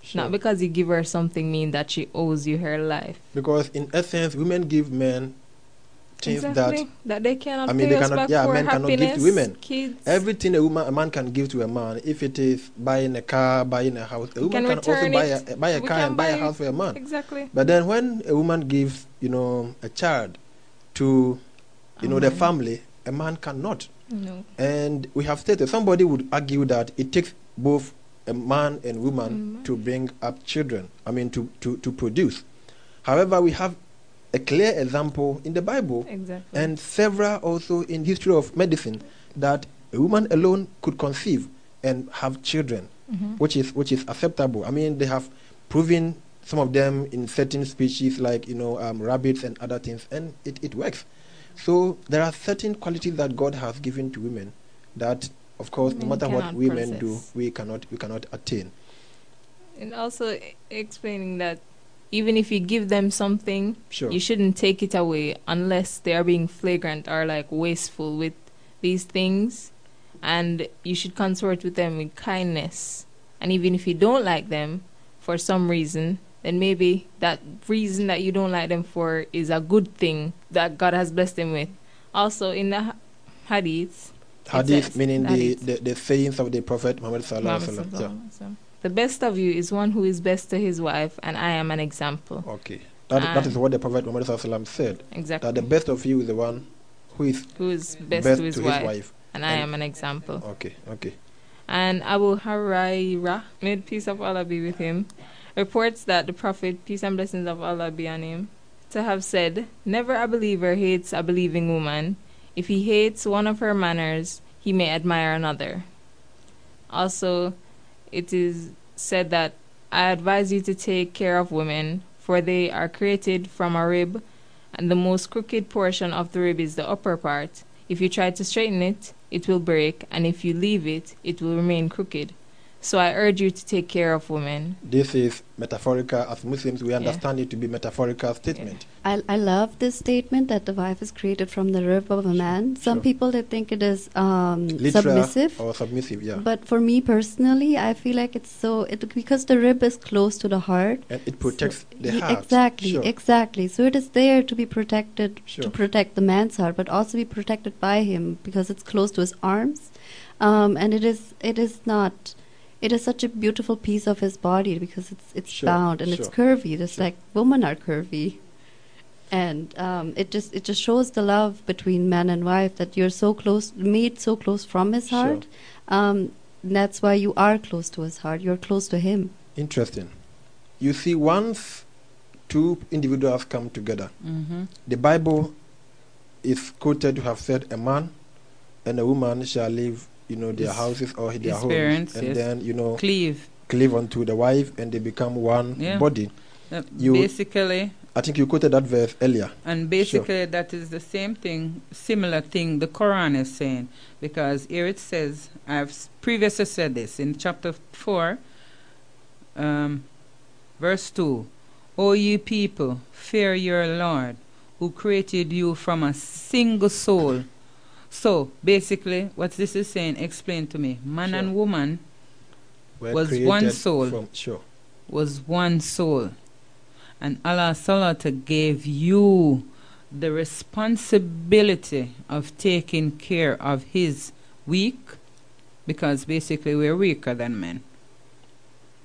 Speaker 2: sure.
Speaker 5: Not because you give her something mean that she owes you her life.
Speaker 2: because in essence, women give men
Speaker 5: exactly. that they cannot
Speaker 2: I mean, they cannot- yeah, men cannot give to women.
Speaker 5: kids.
Speaker 2: everything a woman, a man can give to a man, if it is buying a car, buying a house, a woman
Speaker 5: can
Speaker 2: can, also buy a, buy a
Speaker 5: We
Speaker 2: car and buy a house for a man.
Speaker 5: exactly.
Speaker 2: But then when a woman gives, you know, a child to, you
Speaker 5: A
Speaker 2: know, the family, a man cannot.
Speaker 5: No.
Speaker 2: And we have stated, somebody would argue that it takes both a man and woman
Speaker 5: Mhm.
Speaker 2: to bring up children, I mean, to, to, to produce. However, we have a clear example in the Bible
Speaker 5: Exactly.
Speaker 2: and several also in history of medicine that a woman alone could conceive and have children,
Speaker 5: Mhm.
Speaker 2: which is which is acceptable. I mean, they have proven some of them in certain species like you know um, rabbits and other things, and it, it works. So there are certain qualities that God has given to women that, of course, no matter what women do, we cannot we cannot attain.
Speaker 5: and also explaining that even if you give them something,
Speaker 2: Sure.
Speaker 5: you shouldn't take it away unless they are being flagrant or like wasteful with these things, and you should consort with them with kindness. And even if you don't like them for some reason, then maybe that reason that you don't like them for is a good thing that God has blessed them with. Also, in the ha- hadith,
Speaker 2: Hadith
Speaker 5: says-
Speaker 2: meaning the,
Speaker 5: hadith.
Speaker 2: the, the sayings of the Prophet Muhammad sallallahu alaihi wasallam.
Speaker 5: Sallallahu alaihi wasallam, the best of you is one who is best to his wife, and I am an example.
Speaker 2: Okay. That, that is what the Prophet Muhammad sallallahu alaihi wasallam said.
Speaker 5: Exactly.
Speaker 2: That the best of you is the one who is
Speaker 5: who is best,
Speaker 2: best
Speaker 5: to his,
Speaker 2: to
Speaker 5: wife,
Speaker 2: his wife.
Speaker 5: and I
Speaker 2: And-
Speaker 5: am an example.
Speaker 2: Okay, okay.
Speaker 5: And Abu Hurairah, may peace of Allah be with him, reports that the Prophet, peace and blessings of Allah be on him, to have said, Never a believer hates a believing woman. If he hates one of her manners, he may admire another. Also, it is said that I advise you to take care of women, for they are created from a rib, and the most crooked portion of the rib is the upper part. If you try to straighten it, it will break, and if you leave it, it will remain crooked. So I urge you to take care of women.
Speaker 2: This is metaphorical. As Muslims, we understand it to be metaphorical statement.
Speaker 4: I, I love this statement that the wife is created from the rib of a man. Some
Speaker 2: Sure.
Speaker 4: people they think it is um,
Speaker 2: Literal
Speaker 4: submissive,
Speaker 2: or submissive, yeah.
Speaker 4: but for me personally, I feel like it's so it, because the rib is close to the heart.
Speaker 2: and it protects
Speaker 4: so-
Speaker 2: the heart.
Speaker 4: Exactly,
Speaker 2: Sure.
Speaker 4: exactly. So it is there to be protected,
Speaker 2: Sure.
Speaker 4: to protect the man's heart, but also be protected by him because it's close to his arms, um, and it is it is not. It is such a beautiful piece of his body because it's it's
Speaker 2: Sure,
Speaker 4: bound and it's curvy, just
Speaker 2: sure.
Speaker 4: like women are curvy. And um, it just it just shows the love between man and wife that you're so close, made so close from his
Speaker 2: Sure.
Speaker 4: heart. Um, and that's why you are close to his heart. You're close to him.
Speaker 2: Interesting. You see, once two individuals come together,
Speaker 3: Mm-hmm.
Speaker 2: the Bible is quoted to have said, "A man and a woman shall leave, you know, their
Speaker 3: His-
Speaker 2: houses or their homes,
Speaker 3: parents,
Speaker 2: and
Speaker 3: yes.
Speaker 2: then you know,
Speaker 3: Cleave.
Speaker 2: cleave unto the wife, and they become one
Speaker 3: Yeah.
Speaker 2: body."
Speaker 3: Uh,
Speaker 2: You-
Speaker 3: basically,
Speaker 2: I think you quoted that verse earlier.
Speaker 3: and basically that is the same thing, similar thing the Quran is saying. Because here it says, I've previously said this in chapter 4, um, verse 2 O ye people, fear your Lord, who created you from a single soul. So basically, what this is saying, explain to me. Man
Speaker 2: Sure.
Speaker 3: and woman
Speaker 2: Were
Speaker 3: Was one soul.
Speaker 2: From, sure.
Speaker 3: was one soul. And Allah Salata gave you the responsibility of taking care of his weak, because basically we're weaker than men.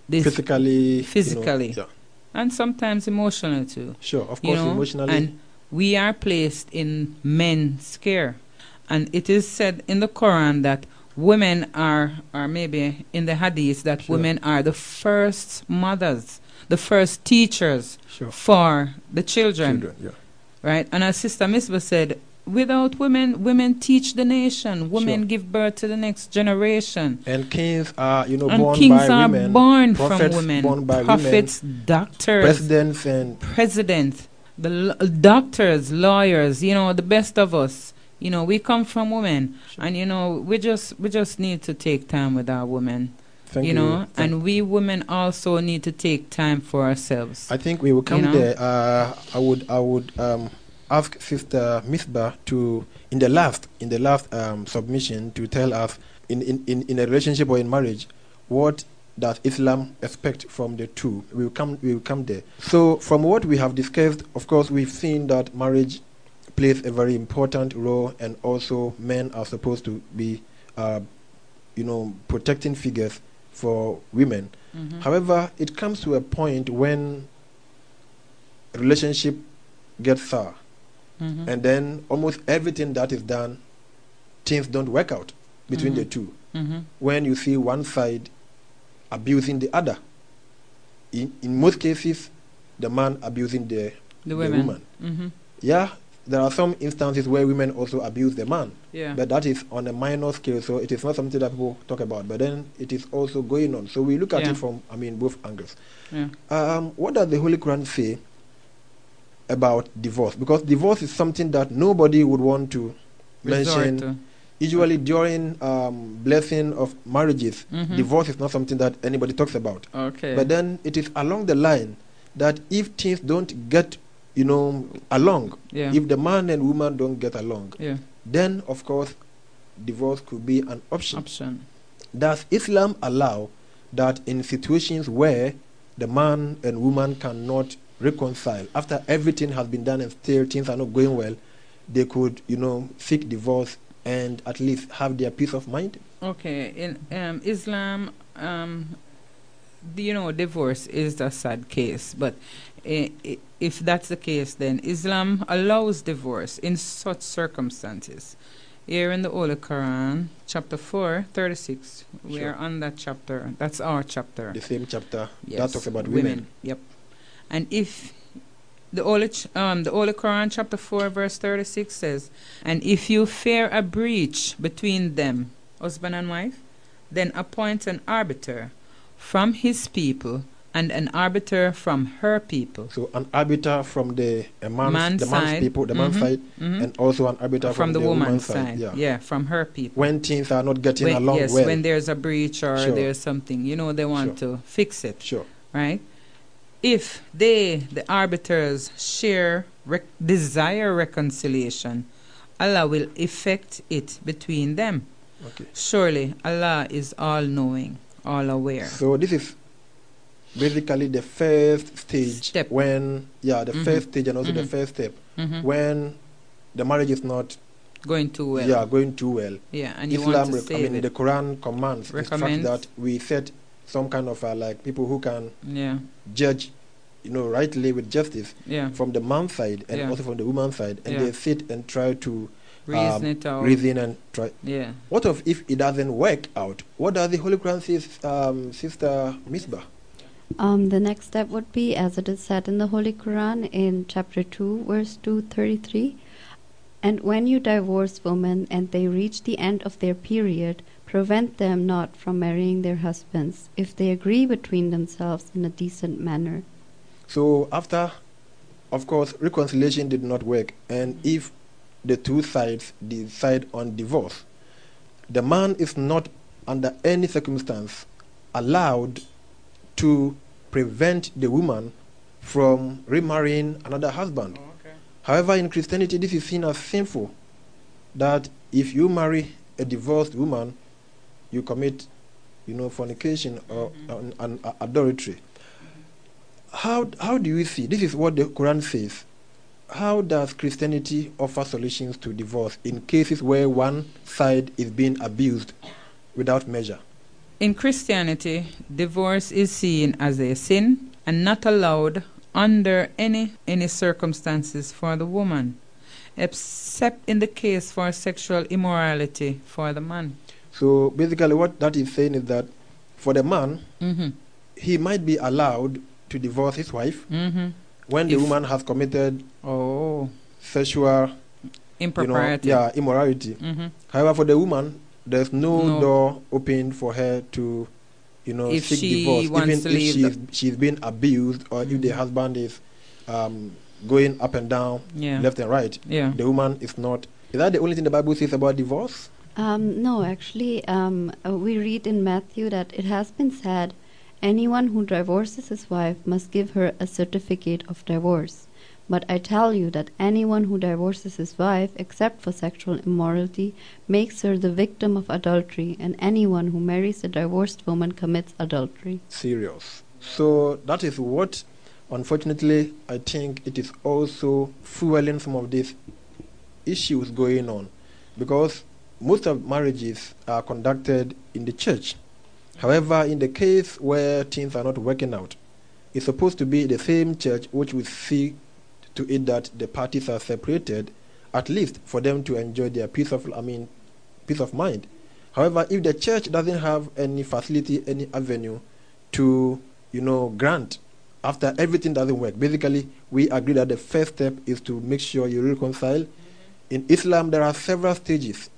Speaker 3: This,
Speaker 2: physically, you know,
Speaker 3: physically.
Speaker 2: yeah,
Speaker 3: and sometimes emotionally too.
Speaker 2: sure, of
Speaker 3: you
Speaker 2: course,
Speaker 3: know,
Speaker 2: emotionally.
Speaker 3: and we are placed in men's care. And it is said in the Quran that women are, or maybe in the Hadith, that
Speaker 2: Sure.
Speaker 3: women are the first mothers, the first teachers
Speaker 2: sure,
Speaker 3: for the children,
Speaker 2: children, yeah.
Speaker 3: right? And as Sister Misbah said, without women, women teach the nation. Women
Speaker 2: Sure.
Speaker 3: give birth to the next generation.
Speaker 2: And kings are, you know,
Speaker 3: and
Speaker 2: born
Speaker 3: kings
Speaker 2: by
Speaker 3: are
Speaker 2: women,
Speaker 3: born from women.
Speaker 2: born by women,
Speaker 3: Prophets, doctors,
Speaker 2: presidents, and
Speaker 3: president, the l- doctors, lawyers, you know, the best of us. You know, we come from women,
Speaker 2: Sure.
Speaker 3: and you know, we just we just need to take time with our women.
Speaker 2: thank
Speaker 3: you
Speaker 2: you.
Speaker 3: know,
Speaker 2: Thank-
Speaker 3: and we women also need to take time for ourselves.
Speaker 2: I think we will come
Speaker 3: know?
Speaker 2: there. Uh, I would, I would um, ask Sister Misbah to, in the last, in the last um, submission, to tell us, in, in, in, in a relationship or in marriage, what does Islam expect from the two? We will come, we will come there. So, from what we have discussed, of course, we've seen that marriage plays a very important role, and also men are supposed to be, uh, you know, protecting figures for women.
Speaker 3: Mhm.
Speaker 2: However, it comes to a point when relationship gets sour,
Speaker 3: Mhm.
Speaker 2: and then almost everything that is done, things don't work out between the
Speaker 3: Mhm.
Speaker 2: two.
Speaker 3: Mhm.
Speaker 2: When you see one side abusing the other, in in most cases, the man abusing the
Speaker 3: the
Speaker 2: the woman.
Speaker 3: Mhm.
Speaker 2: Yeah, there are some instances where women also abuse the man,
Speaker 3: Yeah.
Speaker 2: but that is on a minor scale, so it is not something that people talk about. But then it is also going on. So we look at
Speaker 3: Yeah.
Speaker 2: it from, I mean, both angles.
Speaker 3: yeah.
Speaker 2: Um, what does the Holy Quran say about divorce? Because divorce is something that nobody would want to
Speaker 3: Resort
Speaker 2: mention.
Speaker 3: to.
Speaker 2: Usually during um, blessing of marriages,
Speaker 3: Mhm.
Speaker 2: divorce is not something that anybody talks about.
Speaker 3: Okay.
Speaker 2: But then it is along the line that if things don't get, you know, along,
Speaker 3: yeah.
Speaker 2: if the man and woman don't get along,
Speaker 3: yeah.
Speaker 2: then of course divorce could be an option.
Speaker 3: Option.
Speaker 2: Does Islam allow that in situations where the man and woman cannot reconcile after everything has been done and still things are not going well, they could, you know, seek divorce and at least have their peace of mind?
Speaker 3: Okay, in um, Islam, um, you know, divorce is a sad case, but if that's the case, then Islam allows divorce in such circumstances. Here in the Holy Quran, chapter 4, 36, we
Speaker 2: Sure.
Speaker 3: are on that chapter. That's our chapter.
Speaker 2: The same chapter
Speaker 3: Yes,
Speaker 2: that talks about women.
Speaker 3: Yep. And if the Holy, um, the Holy Quran, chapter 4, verse 36 says, And if you fear a breach between them, husband and wife, then appoint an arbiter from his people and an arbiter from her people.
Speaker 2: So an arbiter from the a man's,
Speaker 3: Man's
Speaker 2: the man's
Speaker 3: side.
Speaker 2: people, the man's
Speaker 3: Mhm.
Speaker 2: side,
Speaker 3: Mhm.
Speaker 2: and also an arbiter
Speaker 3: from,
Speaker 2: from,
Speaker 3: the, woman's
Speaker 2: woman's
Speaker 3: side.
Speaker 2: Yeah.
Speaker 3: Yeah. from her people.
Speaker 2: When things are not getting
Speaker 3: When-
Speaker 2: along
Speaker 3: yes,
Speaker 2: well.
Speaker 3: when there's a breach or
Speaker 2: Sure.
Speaker 3: there's something, you know, they want to fix it.
Speaker 2: sure.
Speaker 3: right? If they, the arbiters, share rec- desire reconciliation, Allah will effect it between them.
Speaker 2: Okay.
Speaker 3: Surely Allah is all knowing, all aware.
Speaker 2: So this is basically the first stage
Speaker 3: Step.
Speaker 2: when yeah, the
Speaker 3: Mhm.
Speaker 2: first stage and also the
Speaker 3: Mhm.
Speaker 2: first step
Speaker 3: Mhm.
Speaker 2: when the marriage is not
Speaker 3: Going too well.
Speaker 2: yeah going too well.
Speaker 3: Yeah, and you
Speaker 2: Islam,
Speaker 3: want to
Speaker 2: rec- I mean, the. Quran commands the fact
Speaker 3: Recommends.
Speaker 2: that we set some kind of uh, like people who can
Speaker 3: Yeah,
Speaker 2: judge, you know, rightly with justice
Speaker 3: yeah.
Speaker 2: from the man's side and
Speaker 3: Yeah.
Speaker 2: also from the woman's side, and they sit and try to
Speaker 3: Reason
Speaker 2: um,
Speaker 3: it out.
Speaker 2: reason and try.
Speaker 3: Yeah.
Speaker 2: What of if it doesn't work out? What does the Holy Quran say, um, Sister Misbah?
Speaker 4: Um, the next step would be, as it is said in the Holy Quran in chapter 2, verse 233 And when you divorce women and they reach the end of their period, prevent them not from marrying their husbands, if they agree between themselves in a decent manner.
Speaker 2: So after, of course, reconciliation did not work, and if the two sides decide on divorce, the man is not under any circumstance allowed to prevent the woman from remarrying another husband. Oh, However, in Christianity, this is seen as sinful. That if you marry a divorced woman, you commit, you know, fornication or mm-hmm. an, an adultery. how how do you see? This is what the Quran says. How does Christianity offer solutions to divorce in cases where one side is being abused without measure?
Speaker 3: In Christianity, divorce is seen as a sin and not allowed under any any circumstances for the woman, except in the case for sexual immorality for the man.
Speaker 2: So basically, what that is saying is that for the man,
Speaker 3: Mm-hmm.
Speaker 2: he might be allowed to divorce his wife
Speaker 3: Mm-hmm.
Speaker 2: when the
Speaker 3: If-
Speaker 2: woman has committed
Speaker 3: Oh,
Speaker 2: sexual, you know,
Speaker 3: impropriety.
Speaker 2: yeah, immorality.
Speaker 3: Mm-hmm.
Speaker 2: However, for the woman, there's no,
Speaker 3: No.
Speaker 2: door open for her to, you know,
Speaker 3: If
Speaker 2: seek
Speaker 3: she
Speaker 2: divorce,
Speaker 3: wants
Speaker 2: even
Speaker 3: to
Speaker 2: if
Speaker 3: leave
Speaker 2: she's she's been abused or if the
Speaker 3: Mhm.
Speaker 2: husband is um, going up and down,
Speaker 3: Yeah.
Speaker 2: left and right.
Speaker 3: Yeah.
Speaker 2: The woman is not. Is that the only thing the Bible says about divorce?
Speaker 4: Um, no, actually, um, uh, we read in Matthew that it has been said, anyone who divorces his wife must give her a certificate of divorce. But I tell you that anyone who divorces his wife, except for sexual immorality, makes her the victim of adultery, and anyone who marries a divorced woman commits adultery.
Speaker 2: Serious. So that is what, unfortunately, I think it is also fueling some of these issues going on, because most of marriages are conducted in the church. However, in the case where things are not working out, it's supposed to be the same church which will see to it that the parties are separated, at least for them to enjoy their peace of, I mean, peace of mind. However, if the church doesn't have any facility, any avenue to, you know, grant after everything doesn't work, basically, we agree that the first step is to make sure you reconcile. In Islam, there are several stages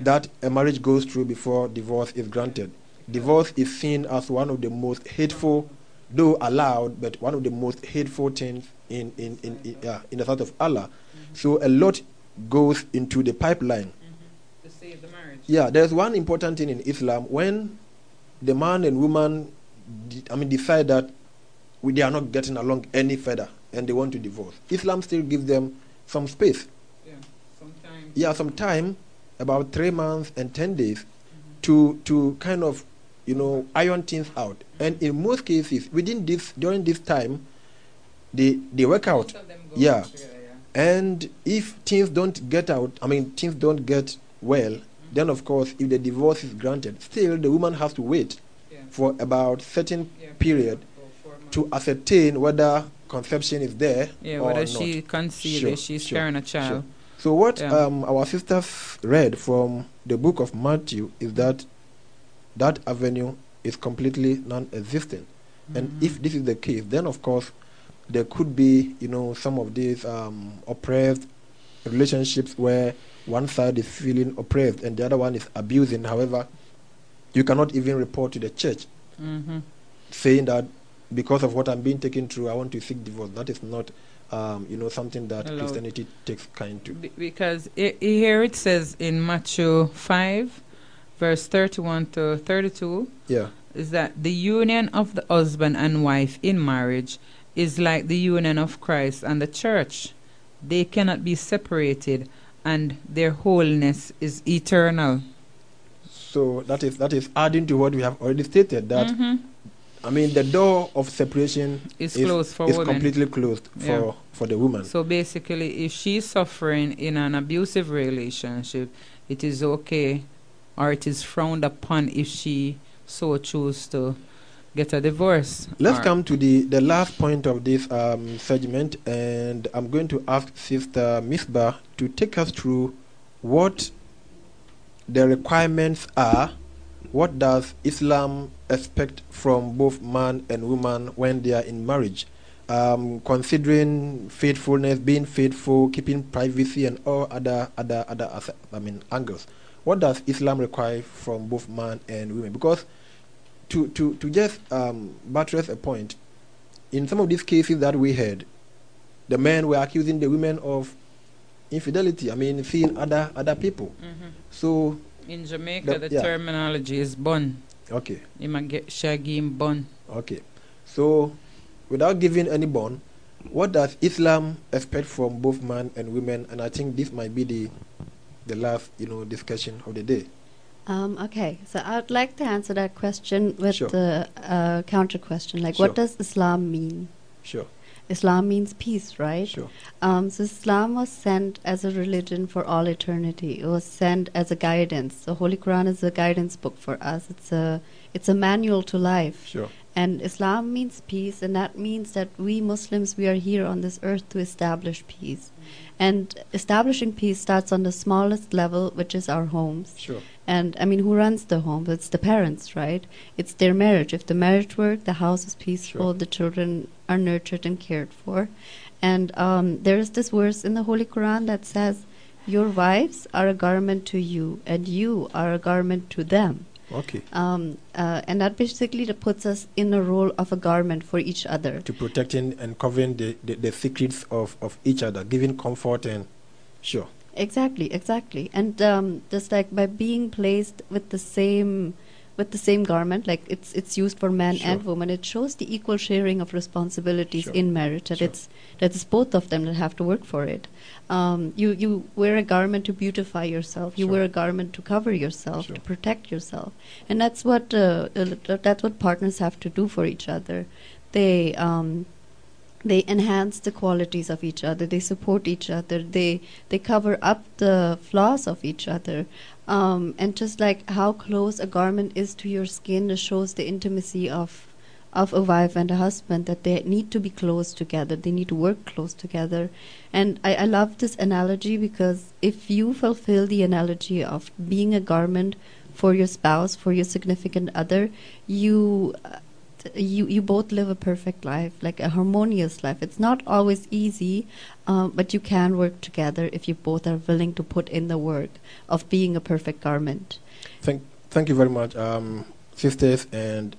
Speaker 2: that a marriage goes through before divorce is granted. Divorce is seen as one of the most hateful, though allowed, but one of the most hateful things in in in in, yeah, in the sight of Allah. Mm-hmm. So a lot goes into the pipeline. Mm-hmm.
Speaker 3: To save the marriage.
Speaker 2: Yeah, there's one important thing in Islam when the man and woman, de- I mean, decide that we, they are not getting along any further and they want to divorce. Islam still gives them some space.
Speaker 3: Yeah. Sometimes.
Speaker 2: Yeah, some time, about three months and ten days, mm-hmm. to to kind of, you know, iron things out. And in most cases, within this during this time, they they work out.
Speaker 3: Of them go
Speaker 2: Yeah.
Speaker 3: together, yeah.
Speaker 2: And if things don't get out, I mean, things don't get well, then of course, if the divorce is granted, still the woman has to wait
Speaker 3: Yeah.
Speaker 2: for about certain
Speaker 3: Yeah,
Speaker 2: period
Speaker 3: about four months.
Speaker 2: to ascertain whether conception is there
Speaker 3: Yeah,
Speaker 2: or
Speaker 3: whether
Speaker 2: not.
Speaker 3: she conceived,
Speaker 2: Sure,
Speaker 3: she's
Speaker 2: sure,
Speaker 3: carrying a child.
Speaker 2: So what um, our sisters read from the book of Matthew is that that avenue is completely non-existent. And
Speaker 3: Mhm.
Speaker 2: if this is the case, then of course there could be, you know, some of these um, oppressed relationships where one side is feeling oppressed and the other one is abusing. However, you cannot even report to the church
Speaker 3: Mhm.
Speaker 2: saying that because of what I'm being taken through, I want to seek divorce. That is not, um, you know, something that
Speaker 3: Allowed.
Speaker 2: Christianity takes kind to.
Speaker 3: Be- because i- here it says in Matthew 5, verse 31 to 32,
Speaker 2: Yeah.
Speaker 3: is that the union of the husband and wife in marriage is like the union of Christ and the church. They cannot be separated, and their wholeness is eternal.
Speaker 2: So that is that is adding to what we have already stated. That
Speaker 3: Mhm.
Speaker 2: I mean, the door of separation
Speaker 3: It's
Speaker 2: is,
Speaker 3: closed for
Speaker 2: is
Speaker 3: women.
Speaker 2: completely closed for
Speaker 3: Yeah.
Speaker 2: for the woman.
Speaker 3: So basically, if she's suffering in an abusive relationship, it is okay or it is frowned upon if she so choose to get a divorce.
Speaker 2: Let's come to the, the last point of this um, segment, and I'm going to ask Sister Misbah to take us through what the requirements are. What does Islam expect from both man and woman when they are in marriage? Um, considering faithfulness, being faithful, keeping privacy, and all other other other I mean angles. What does Islam require from both man and women? Because to to to just um, buttress a point, in some of these cases that we heard, the men were accusing the women of infidelity. I mean, seeing other other people.
Speaker 3: Mhm.
Speaker 2: So
Speaker 3: In Jamaica,
Speaker 2: The-
Speaker 3: the,
Speaker 2: yeah.
Speaker 3: terminology is bun.
Speaker 2: okay,
Speaker 3: You might get shaggy in bun.
Speaker 2: okay. So without giving any bond, what does Islam expect from both man and women? And I think this might be the the last you know discussion of the day.
Speaker 4: Um, okay, so I'd like to answer that question with
Speaker 2: Sure.
Speaker 4: the uh, counter question. Like,
Speaker 2: Sure.
Speaker 4: what does Islam mean?
Speaker 2: Sure.
Speaker 4: Islam means peace, right?
Speaker 2: Sure.
Speaker 4: Um, so Islam was sent as a religion for all eternity. It was sent as a guidance. The Holy Quran is a guidance book for us. It's a it's a manual to life.
Speaker 2: Sure.
Speaker 4: And Islam means peace, and that means that we Muslims we are here on this earth to establish peace. And establishing peace starts on the smallest level, which is our homes.
Speaker 2: Sure.
Speaker 4: And I mean, who runs the home? It's the parents, right? It's their marriage. If the marriage works, the house is peaceful,
Speaker 2: Sure.
Speaker 4: the children are nurtured and cared for. And um, there is this verse in the Holy Quran that says, Your wives are a garment to you, and you are a garment to them.
Speaker 2: Okay.
Speaker 4: Um, uh, and that basically puts us in a role of a garment for each other.
Speaker 2: To protecting and covering the, the, the secrets of, of each other, giving comfort and sure.
Speaker 4: Exactly, exactly. And um, just like by being placed with the same with the same garment, like it's it's used for man
Speaker 2: Sure.
Speaker 4: and woman, it shows the equal sharing of responsibilities
Speaker 2: Sure.
Speaker 4: in marriage. That
Speaker 2: Sure.
Speaker 4: it's that it's both of them that have to work for it. Um, you you wear a garment to beautify yourself. You wear a garment to cover yourself, to protect yourself, and that's what uh, uh, that's what partners have to do for each other. They um, they enhance the qualities of each other. They support each other. They they cover up the flaws of each other. Um, and just like how close a garment is to your skin shows the intimacy of of a wife and a husband that they need to be close together. They need to work close together. And I, I love this analogy because if you fulfill the analogy of being a garment for your spouse for your significant other you you you both live a perfect life, like a harmonious life. It's not always easy, um, but you can work together if you both are willing to put in the work of being a perfect garment.
Speaker 2: Thank, thank you very much, um, sisters. And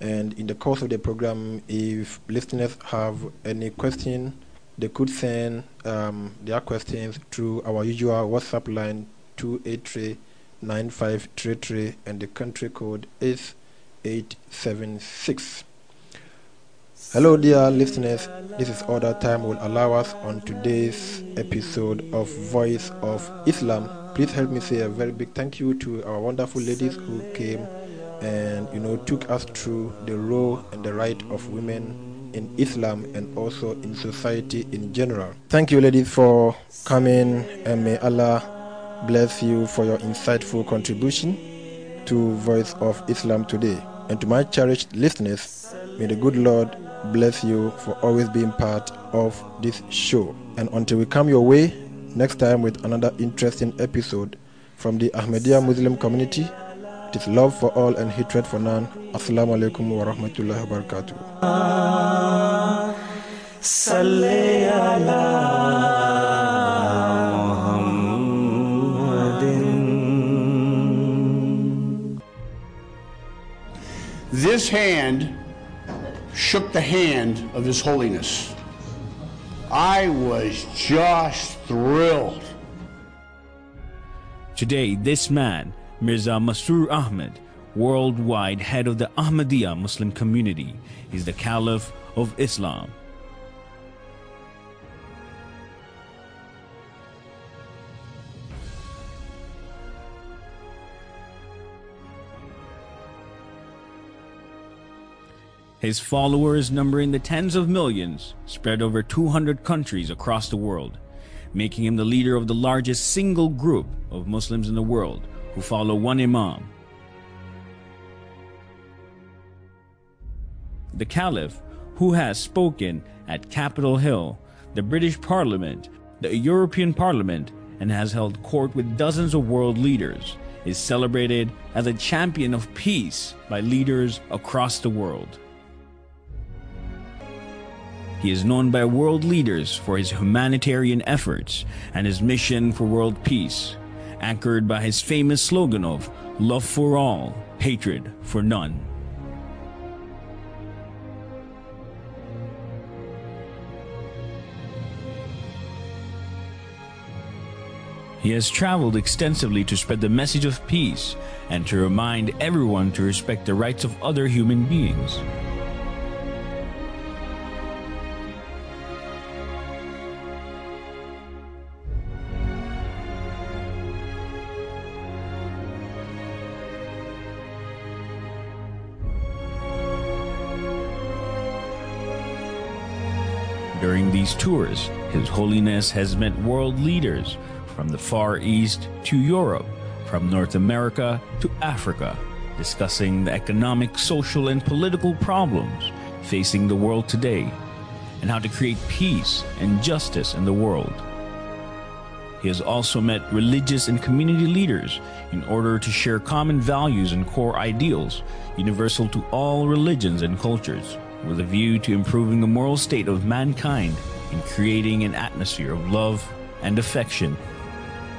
Speaker 2: and in the course of the program, if listeners have any question, they could send um, their questions through our usual WhatsApp line 283-9533 and the country code is 876. Hello, dear listeners. This is all that time will allow us on today's episode of Voice of Islam. Please help me say a very big thank you to our wonderful ladies who came and you know took us through the role and the right of women in Islam and also in society in general. Thank you, ladies, for coming, and may Allah bless you for your insightful contribution to Voice of Islam today. And to my cherished listeners, may the good Lord bless you for always being part of this show. And until we come your way next time with another interesting episode from the Ahmadiyya Muslim community, it is love for all and hatred for none. Assalamu alaikum wa rahmatullahi wa barakatuh.
Speaker 6: This hand shook the hand of His Holiness. I was just thrilled.
Speaker 7: Today, this man, Mirza Masroor Ahmad, worldwide head of the Ahmadiyya Muslim community, is the Caliph of Islam. His followers numbering the tens of millions, spread over 200 countries across the world, making him the leader of the largest single group of Muslims in the world who follow one Imam. The Caliph, who has spoken at Capitol Hill, the British Parliament, the European Parliament, and has held court with dozens of world leaders, is celebrated as a champion of peace by leaders across the world. He is known by world leaders for his humanitarian efforts and his mission for world peace, anchored by his famous slogan of love for all, hatred for none. He has traveled extensively to spread the message of peace and to remind everyone to respect the rights of other human beings. These tours, His Holiness has met world leaders from the Far East to Europe, from North America to Africa, discussing the economic, social, and political problems facing the world today and how to create peace and justice in the world. He has also met religious and community leaders in order to share common values and core ideals universal to all religions and cultures, with a view to improving the moral state of mankind and creating an atmosphere of love and affection.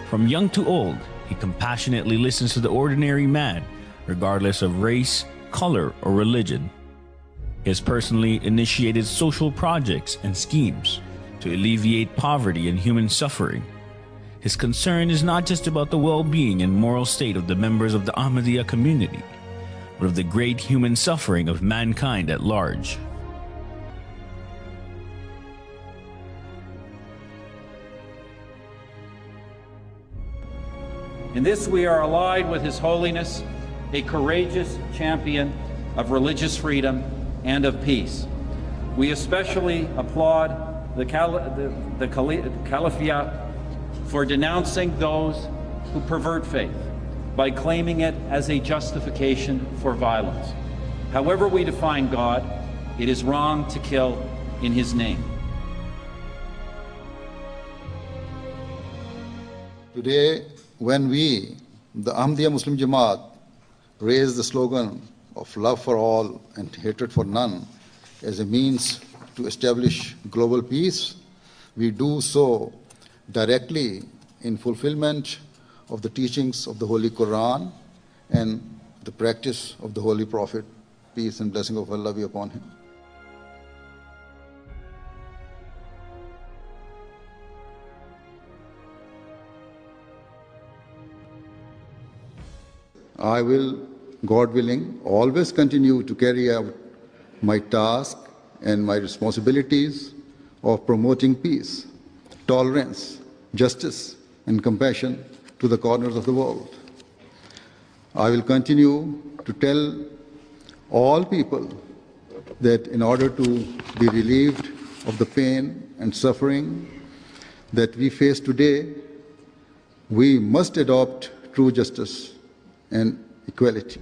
Speaker 7: From young to old, he compassionately listens to the ordinary man, regardless of race, color, or religion. He has personally initiated social projects and schemes to alleviate poverty and human suffering. His concern is not just about the well being and moral state of the members of the Ahmadiyya community, but of the great human suffering of mankind at large.
Speaker 8: In this, we are allied with His Holiness, a courageous champion of religious freedom and of peace. We especially applaud the, Cal- the, the Caliphate for denouncing those who pervert faith by claiming it as a justification for violence. However, we define God, it is wrong to kill in His name.
Speaker 9: Today, when we, the Ahmadiyya Muslim Jamaat, raise the slogan of love for all and hatred for none as a means to establish global peace, we do so directly in fulfillment of the teachings of the Holy Quran and the practice of the Holy Prophet, peace and blessing of Allah be upon him. I will God willing, always continue to carry out my task and my responsibilities of promoting peace, tolerance, justice, and compassion to the corners of the world. I will continue to tell all people that in order to be relieved of the pain and suffering that we face today, we must adopt true justice and equality.